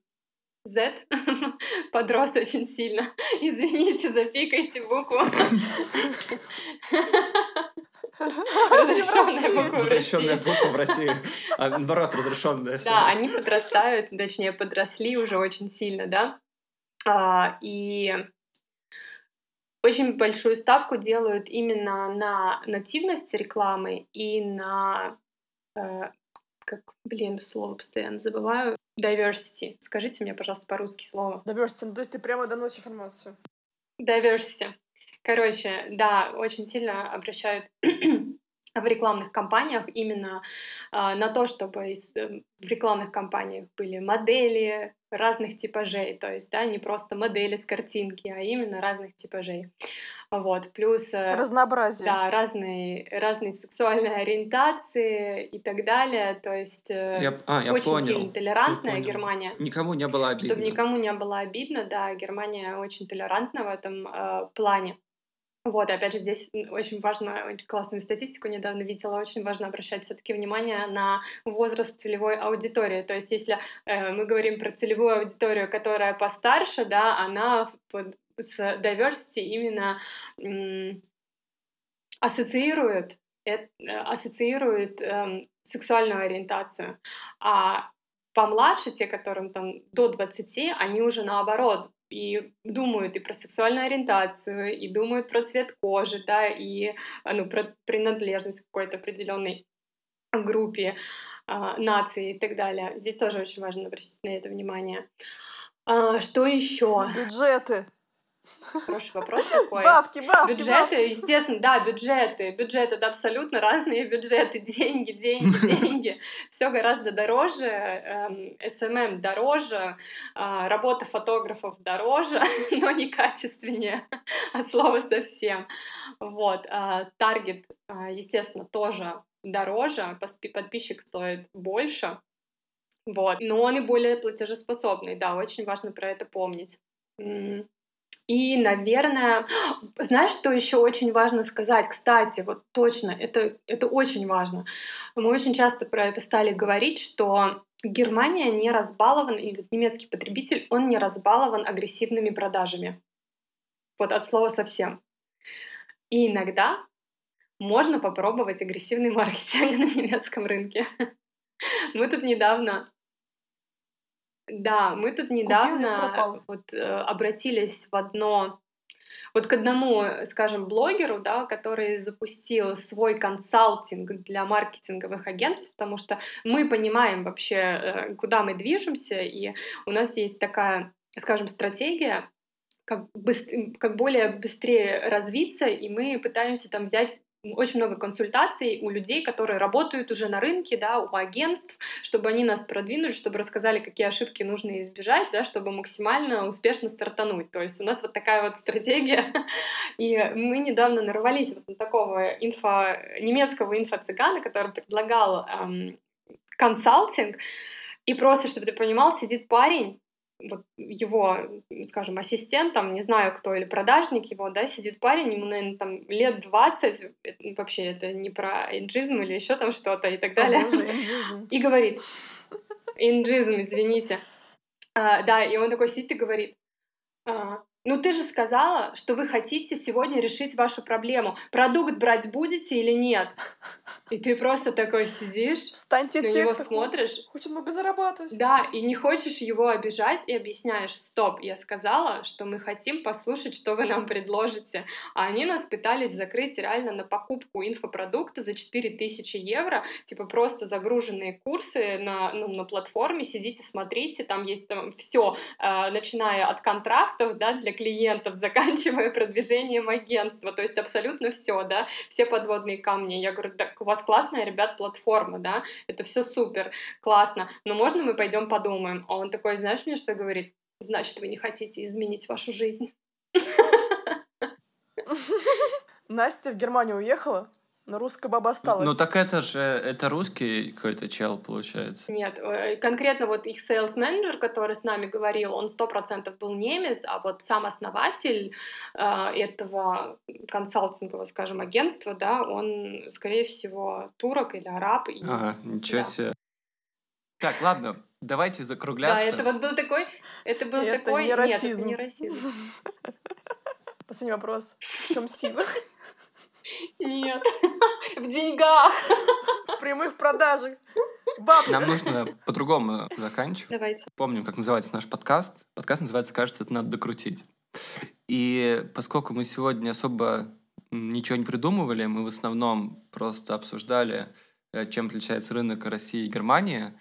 Z подрос очень сильно. Извините, запикайте букву. Разрешенная буква в России. буква в России. А наоборот, разрешенная. Да, они подрастают, точнее, подросли уже очень сильно, да. А, и очень большую ставку делают именно на нативность рекламы и на э, как, блин, слово постоянно забываю. Diversity. Скажите мне, пожалуйста, по-русски слово. Diversity. Ну, то есть ты прямо доносишь информацию. Diversity. Короче, да, очень сильно обращают в рекламных кампаниях именно э, на то, чтобы э, в рекламных кампаниях были модели разных типажей, то есть, да, не просто модели с картинки, а именно разных типажей. Вот, плюс... Э, Разнообразие. Да, разные, разные сексуальные ориентации и так далее, то есть э, я, а, я очень понял. сильно толерантная я Германия. Никому не было обидно. Чтобы никому не было обидно, да, Германия очень толерантна в этом э, плане. Вот, и опять же, здесь очень важно, очень классную статистику недавно видела, очень важно обращать все-таки внимание на возраст целевой аудитории. То есть, если э, мы говорим про целевую аудиторию, которая постарше, да, она под, с diversity именно м, ассоциирует, э, ассоциирует э, сексуальную ориентацию. А помладше, те, которым там до 20, они уже наоборот и думают и про сексуальную ориентацию, и думают про цвет кожи, да, и ну, про принадлежность какой-то определенной группе, э, нации и так далее. Здесь тоже очень важно обратить на это внимание. А, что еще? Бюджеты. Хороший вопрос такой. Бабки, бабки, Бюджеты, бабки. естественно, да, бюджеты. Бюджеты — это абсолютно разные бюджеты. Деньги, деньги, деньги. Все гораздо дороже. эм, SMM дороже. а, Работа фотографов дороже, но не качественнее от слова совсем. Вот. а, Таргет, а, естественно, тоже дороже. Подписчик стоит больше. Вот. Но он и более платежеспособный. Да, очень важно про это помнить. И, наверное, знаешь, что еще очень важно сказать? Кстати, вот точно, это, это очень важно. Мы очень часто про это стали говорить, что Германия не разбалован, и немецкий потребитель, он не разбалован агрессивными продажами. Вот от слова совсем. И иногда можно попробовать агрессивный маркетинг на немецком рынке. Мы тут недавно да, мы тут недавно вот э, обратились в одно, вот к одному, э, скажем, блогеру, да, который запустил свой консалтинг для маркетинговых агентств, потому что мы понимаем вообще, э, куда мы движемся, и у нас есть такая, скажем, стратегия, как, быс- м, как более быстрее развиться, и мы пытаемся там взять очень много консультаций у людей, которые работают уже на рынке, да, у агентств, чтобы они нас продвинули, чтобы рассказали, какие ошибки нужно избежать, да, чтобы максимально успешно стартануть. То есть у нас вот такая вот стратегия. И мы недавно нарвались вот на такого инфо, немецкого инфо-цыгана, который предлагал эм, консалтинг. И просто, чтобы ты понимал, сидит парень, вот его, скажем, ассистент, там, не знаю кто, или продажник его, да, сидит парень, ему, наверное, там лет 20, это- вообще это не про эйджизм или еще там что-то и так О далее, боже, инжизм. и говорит, инджизм, извините, А, да, и он такой сидит и говорит, а, ну ты же сказала, что вы хотите сегодня решить вашу проблему, продукт брать будете или нет? И ты просто такой сидишь, Встаньте на него смотришь, хочет много зарабатывать. да, и не хочешь его обижать и объясняешь, стоп, я сказала, что мы хотим послушать, что вы нам предложите. А они нас пытались закрыть реально на покупку инфопродукта за 4000 евро, типа просто загруженные курсы на, ну, на платформе, сидите, смотрите, там есть там все, начиная от контрактов, да, для клиентов, заканчивая продвижением агентства, то есть абсолютно все, да, все подводные камни. Я говорю, так у вас классная, ребят, платформа, да, это все супер, классно, но можно мы пойдем подумаем? А он такой, знаешь мне, что говорит? Значит, вы не хотите изменить вашу жизнь. Настя в Германию уехала, но русская баба осталась. Ну так это же, это русский какой-то чел, получается. Нет, э, конкретно вот их sales менеджер, который с нами говорил, он сто процентов был немец, а вот сам основатель э, этого консалтингового, скажем, агентства, да, он, скорее всего, турок или араб. и- Ага, ничего Да. себе. Так, ладно, давайте Да, закругляться. это вот был такой, это был Это такой, не нет, это расизм. не расизм. Последний вопрос. В чем сила? Нет, в деньгах. В прямых продажах. Бабка. Нам нужно по-другому заканчивать. Давайте. Помним, как называется наш подкаст. Подкаст называется «Кажется, это надо докрутить». И поскольку мы сегодня особо ничего не придумывали, мы в основном просто обсуждали, э, чем отличается рынок России и Германии,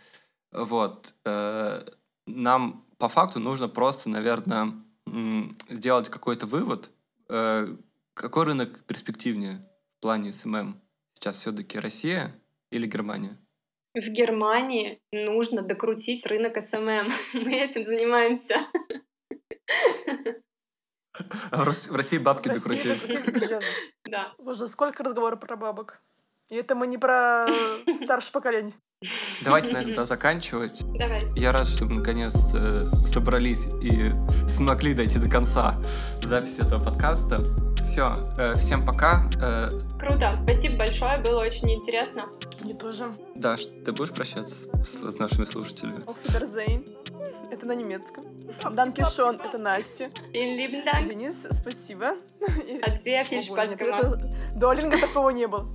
вот, э, нам по факту нужно просто, наверное, сделать какой-то вывод, э, какой рынок перспективнее в плане SMM? Сейчас все-таки Россия или Германия? В Германии нужно докрутить рынок SMM. Мы этим занимаемся. А в Рос- в России бабки докрутить. Да. Боже, сколько разговоров про бабок. И это мы не про старшее поколение. Давайте на этом заканчивать. Давайте. Я рад, что мы наконец э, собрались и смогли дойти до конца записи этого подкаста. Все, всем пока. Э, Круто. Спасибо большое. Было очень интересно. Мне тоже. Даш, ты будешь прощаться с, с нашими слушателями? Wiedersehen. Это на немецком. Данкишон, это Настя. Денис, спасибо. И- Hat sehr viel О, боже, Spaß нет, gemacht. это- Дуолинго такого не было.